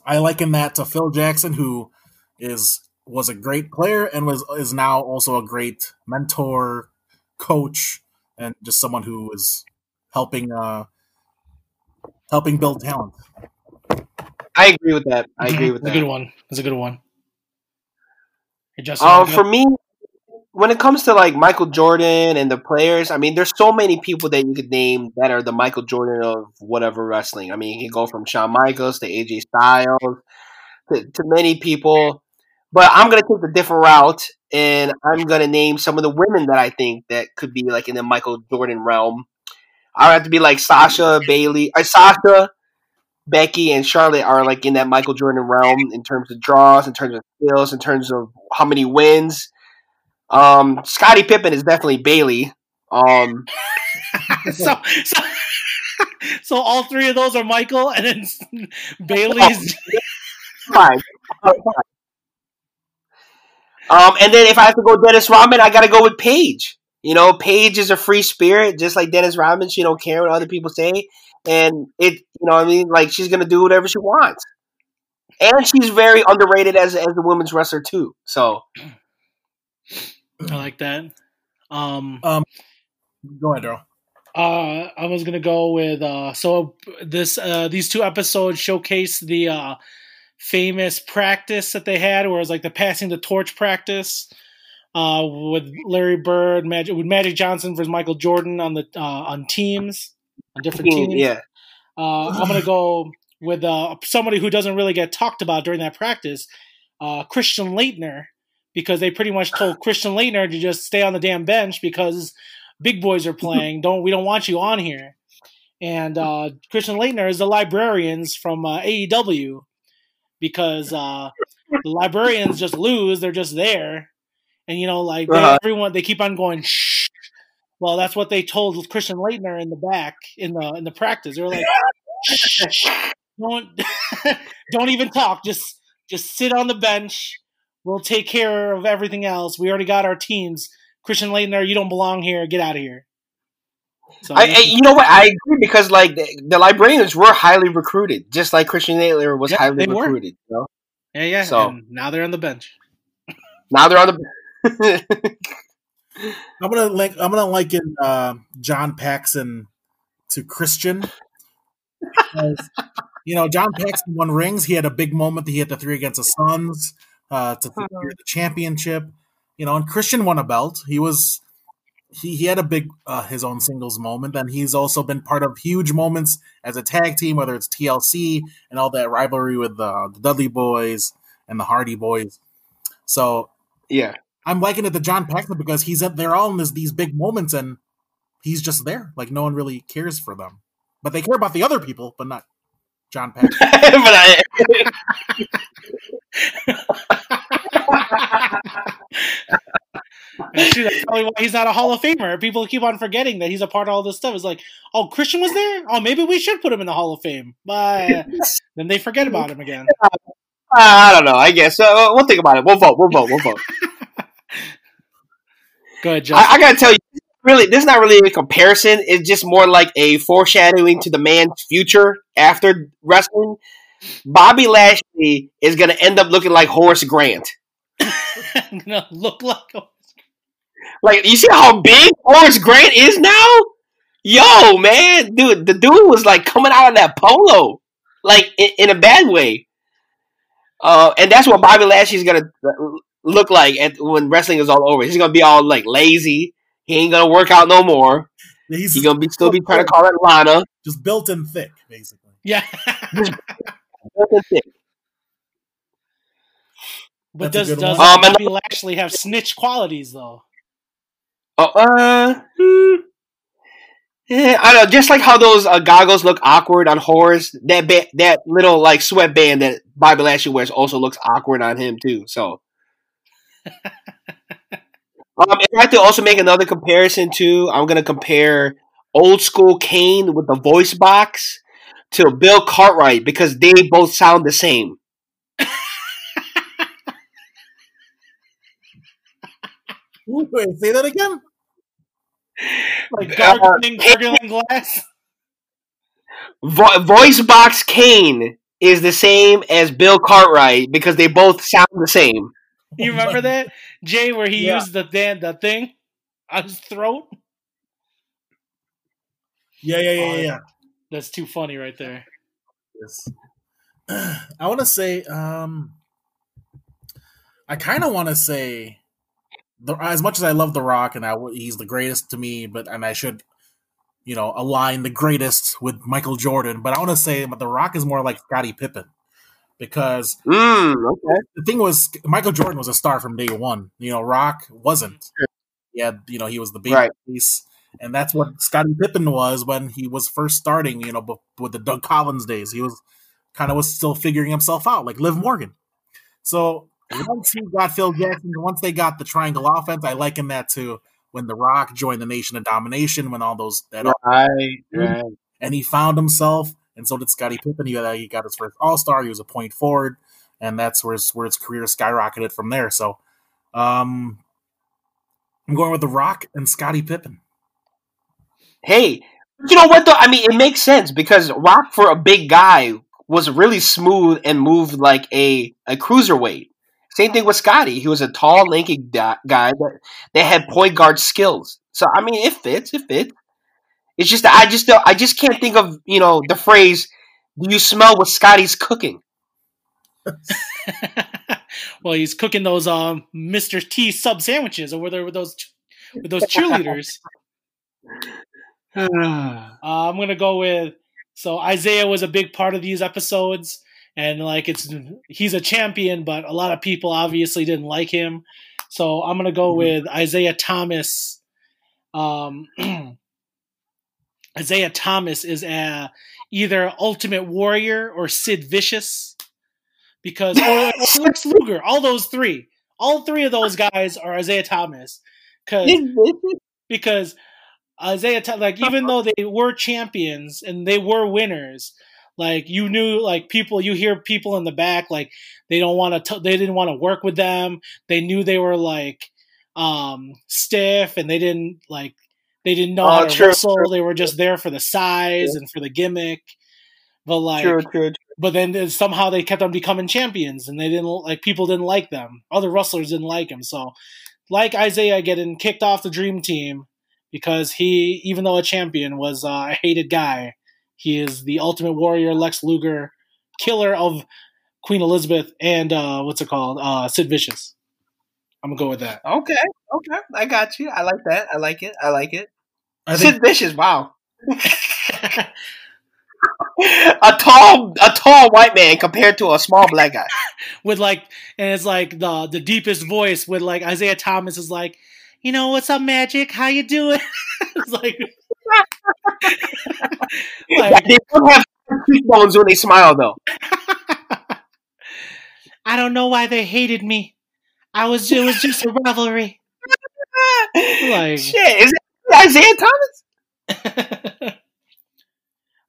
I liken that to Phil Jackson, who is was a great player and was is now also a great mentor, coach, and just someone who is helping uh helping build talent. I agree with that. I agree with that. It's a good one. It's a good one. Hey, Justin, you for me, when it comes to like Michael Jordan and the players, I mean, there's so many people that you could name that are the Michael Jordan of whatever wrestling. I mean, you can go from Shawn Michaels to AJ Styles to, to many people, but I'm gonna take the different route and I'm gonna name some of the women that I think that could be like in the Michael Jordan realm. I have to be like Sasha Bayley, uh, Sasha, Becky, and Charlotte are like in that Michael Jordan realm in terms of draws, in terms of skills, in terms of how many wins. Um, Scottie Pippen is definitely Bayley. Um, *laughs* so, so, *laughs* so all three of those are Michael, and then *laughs* Bayley's. fine. Um, and then if I have to go Dennis Rodman, I got to go with Paige. You know, Paige is a free spirit, just like Dennis Rodman. She don't care what other people say, and it, you know, what I mean, like she's gonna do whatever she wants. And she's very underrated as as a women's wrestler too. So I like that. Um, Go ahead, Daryl. uh, I was gonna go with uh, so this uh, these two episodes showcase the uh, famous practice that they had, where it was like the passing the torch practice uh, with Larry Bird, Magic with Magic Johnson versus Michael Jordan on the uh, on teams on different teams. yeah, Uh, I'm gonna go with uh, somebody who doesn't really get talked about during that practice, uh, Christian Laettner, because they pretty much told Christian Laettner to just stay on the damn bench because big boys are playing. Don't we don't want you on here. And uh, Christian Laettner is the librarians from uh, AEW because uh, the librarians just lose; they're just there, and you know, like they, Uh-huh. everyone they keep on going shh. Well, that's what they told Christian Laettner in the back in the in the practice. They were like, shh, shh, don't *laughs* don't even talk. Just just sit on the bench. We'll take care of everything else. We already got our teams. Christian Laettner, you don't belong here. Get out of here. So I, I, you know what? I agree because like the, the librarians were highly recruited, just like Christian Naylor was Yeah, highly recruited. You know? yeah, yeah. so- and now they're on the bench. Now they're on the. Bench. *laughs* *laughs* I'm gonna link. I'm gonna liken uh, John Paxson to Christian. *laughs* Because, you know, John Paxson won rings. He had a big moment. He hit the three against the Suns uh, to secure the championship. You know, and Christian won a belt. He was he he had a big uh, his own singles moment, and he's also been part of huge moments as a tag team, whether it's TLC and all that rivalry with uh, the Dudley Boys and the Hardy Boys. So yeah. I'm liking it to John Paxson because he's at they're all in this, these big moments and he's just there. Like no one really cares for them, but they care about the other people, but not John Paxson. *laughs* but I, *laughs* And that's probably why he's not a Hall of Famer. People keep on forgetting that he's a part of all this stuff. It's like, oh, Christian was there. Oh, maybe we should put him in the Hall of Fame. But *laughs* then they forget about him again. I don't know. I guess uh, we'll think about it. We'll vote. We'll vote. We'll vote. Good. ahead, Justin. I, I gotta tell you, really, this is not really a comparison. It's just more like a foreshadowing to the man's future after wrestling. Bobby Lashley is gonna end up looking like Horace Grant. I'm *laughs* gonna look like a Like, you see how big Horace Grant is now? Yo, man, dude, the dude was like coming out of that polo, like in, in a bad way. Uh, and that's what Bobby Lashley's gonna look like at, when wrestling is all over. He's gonna be all like lazy. He ain't gonna work out no more. He's He's gonna be still be trying to *laughs* call it Lana. just built in thick, basically. yeah. *laughs* but That's does good does. Um, and- Bobby Lashley have snitch qualities though? Oh, uh, hmm. yeah, I don't know. Just like how those uh, goggles look awkward on Horace, that ba- that little like sweatband that Bobby Lashley wears also looks awkward on him too. So, *laughs* um, if I have to also make another comparison too, I'm gonna compare old school Kane with the voice box to Bill Cartwright because they both sound the same. *laughs* Wait, say that again. Like Uh, gargling, gargling glass. Vo- voice box Kane is the same as Bill Cartwright because they both sound the same. *laughs* You remember that Jay, where he Yeah. used the dan- the thing on his throat? Yeah, yeah, yeah, yeah. yeah. That's too funny right there. Yes. *clears throat* I want to say, um, I kind of want to say, the, as much as I love The Rock and I, he's the greatest to me, but and I should, you know, align the greatest with Michael Jordan. But I want to say, but The Rock is more like Scottie Pippen because Mm, okay. the thing was Michael Jordan was a star from day one. You know, Rock wasn't. He had, you know, he was the baby Right. face, and that's what Scottie Pippen was when he was first starting. You know, with the Doug Collins days, he was kind of was still figuring himself out, like Liv Morgan. So once he got Phil Jackson, once they got the triangle offense, I liken that to when The Rock joined the Nation of Domination, when all those that Right, right. and he found himself, and so did Scottie Pippen. He got, he got his first All Star. He was a point forward, and that's where his, where his career skyrocketed from there. So, um, I'm going with The Rock and Scottie Pippen. Hey, you know what though? I mean, it makes sense because Rock for a big guy was really smooth and moved like a a cruiserweight. Same thing with Scotty. He was a tall, lanky guy that that had point guard skills. So I mean, it fits. It fits. It's just that I just don't, I just can't think of you know the phrase. Do you smell what Scotty's cooking? *laughs* well, he's cooking those um Mr. T sub sandwiches over there with those with those cheerleaders. *laughs* *sighs* Uh, I'm gonna go with so Isiah was a big part of these episodes, and like it's he's a champion, but a lot of people obviously didn't like him. So I'm gonna go with Isiah Thomas. Um, *clears throat* Isiah Thomas is a, either Ultimate Warrior or Sid Vicious, because or, *laughs* Lex Luger. All those three, all three of those guys are Isiah Thomas, because because Isiah, like even though they were champions and they were winners, like you knew, like people, you hear people in the back, like they don't want to, they didn't want to work with them. They knew they were like um stiff and they didn't like they didn't know Oh, how to true, wrestle. true. They were just there for the size and for the gimmick. But like, true, true, true. but then somehow they kept on becoming champions and they didn't like people didn't like them other wrestlers didn't like him so like isiah getting kicked off the dream team because he even though a champion was uh, a hated guy he is the ultimate warrior lex luger killer of queen elizabeth and uh, what's it called uh, sid vicious i'm gonna go with that Okay, okay, I got you. I like that. I like it. I like it. I think Sid Vicious, wow. *laughs* a tall, a tall white man compared to a small black guy. *laughs* with like and it's like the the deepest voice with like isiah thomas is like you know what's up magic how you doing *laughs* it's like like they don't have cheekbones when they smile, though. I don't know why they hated me. I was it was just a rivalry. Like- Shit, is it Isiah Thomas? *laughs*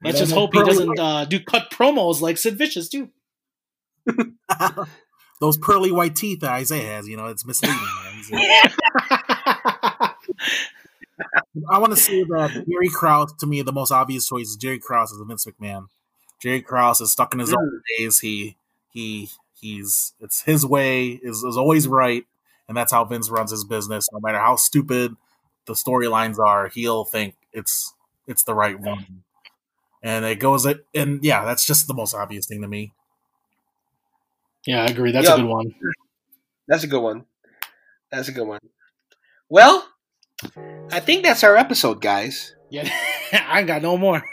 Let's just hope he doesn't uh, do cut promos like Sid Vicious too. *laughs* those pearly white teeth that Isiah has, you know, it's misleading. *laughs* I want to say that Jerry Krause, to me, the most obvious choice is Jerry Krause as a Vince McMahon. Jerry Krause is stuck in his own days. He he he's it's his way is, is always right, and that's how Vince runs his business. No matter how stupid the storylines are, he'll think it's it's the right one, and it goes it. And yeah, that's just the most obvious thing to me. Yeah, I agree. That's Yeah. a good one. That's a good one. That's a good one. Well, I think that's our episode, guys. Yeah, *laughs* I got no more.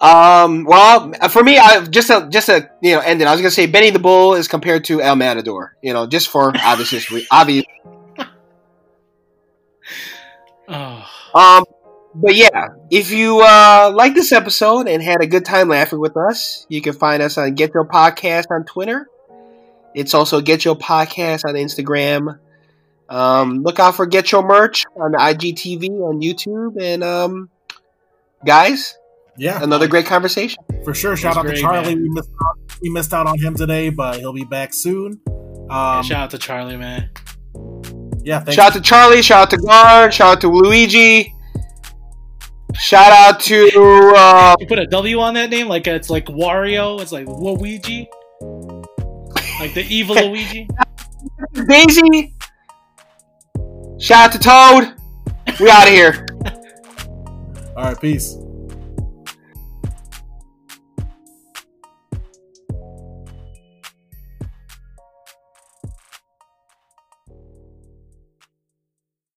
Um, well, for me, I just a, just a you know end it. I was gonna say Benny the Bull is compared to El Matador. You know, just for obvious re- obvious. Oh, Um, but yeah, if you uh like this episode and had a good time laughing with us, you can find us on Get Your Podcast on Twitter. It's also Get Your Podcast on Instagram. Um, look out for Get Your Merch on IGTV on YouTube, and um, guys, Yeah, another great conversation. For sure. Shout That's out to Charlie. man. We missed out, we missed out on him today, but he'll be back soon. Yeah, Um, shout out to Charlie, man. Yeah, thank Shout out to Charlie. Shout out to Garn. Shout out to Luigi. Shout out to uh, You put a W on that name, like it's like Wario. It's like Luigi, like the evil *laughs* Luigi. Daisy. Shout out to Toad. We out of here. All right, peace.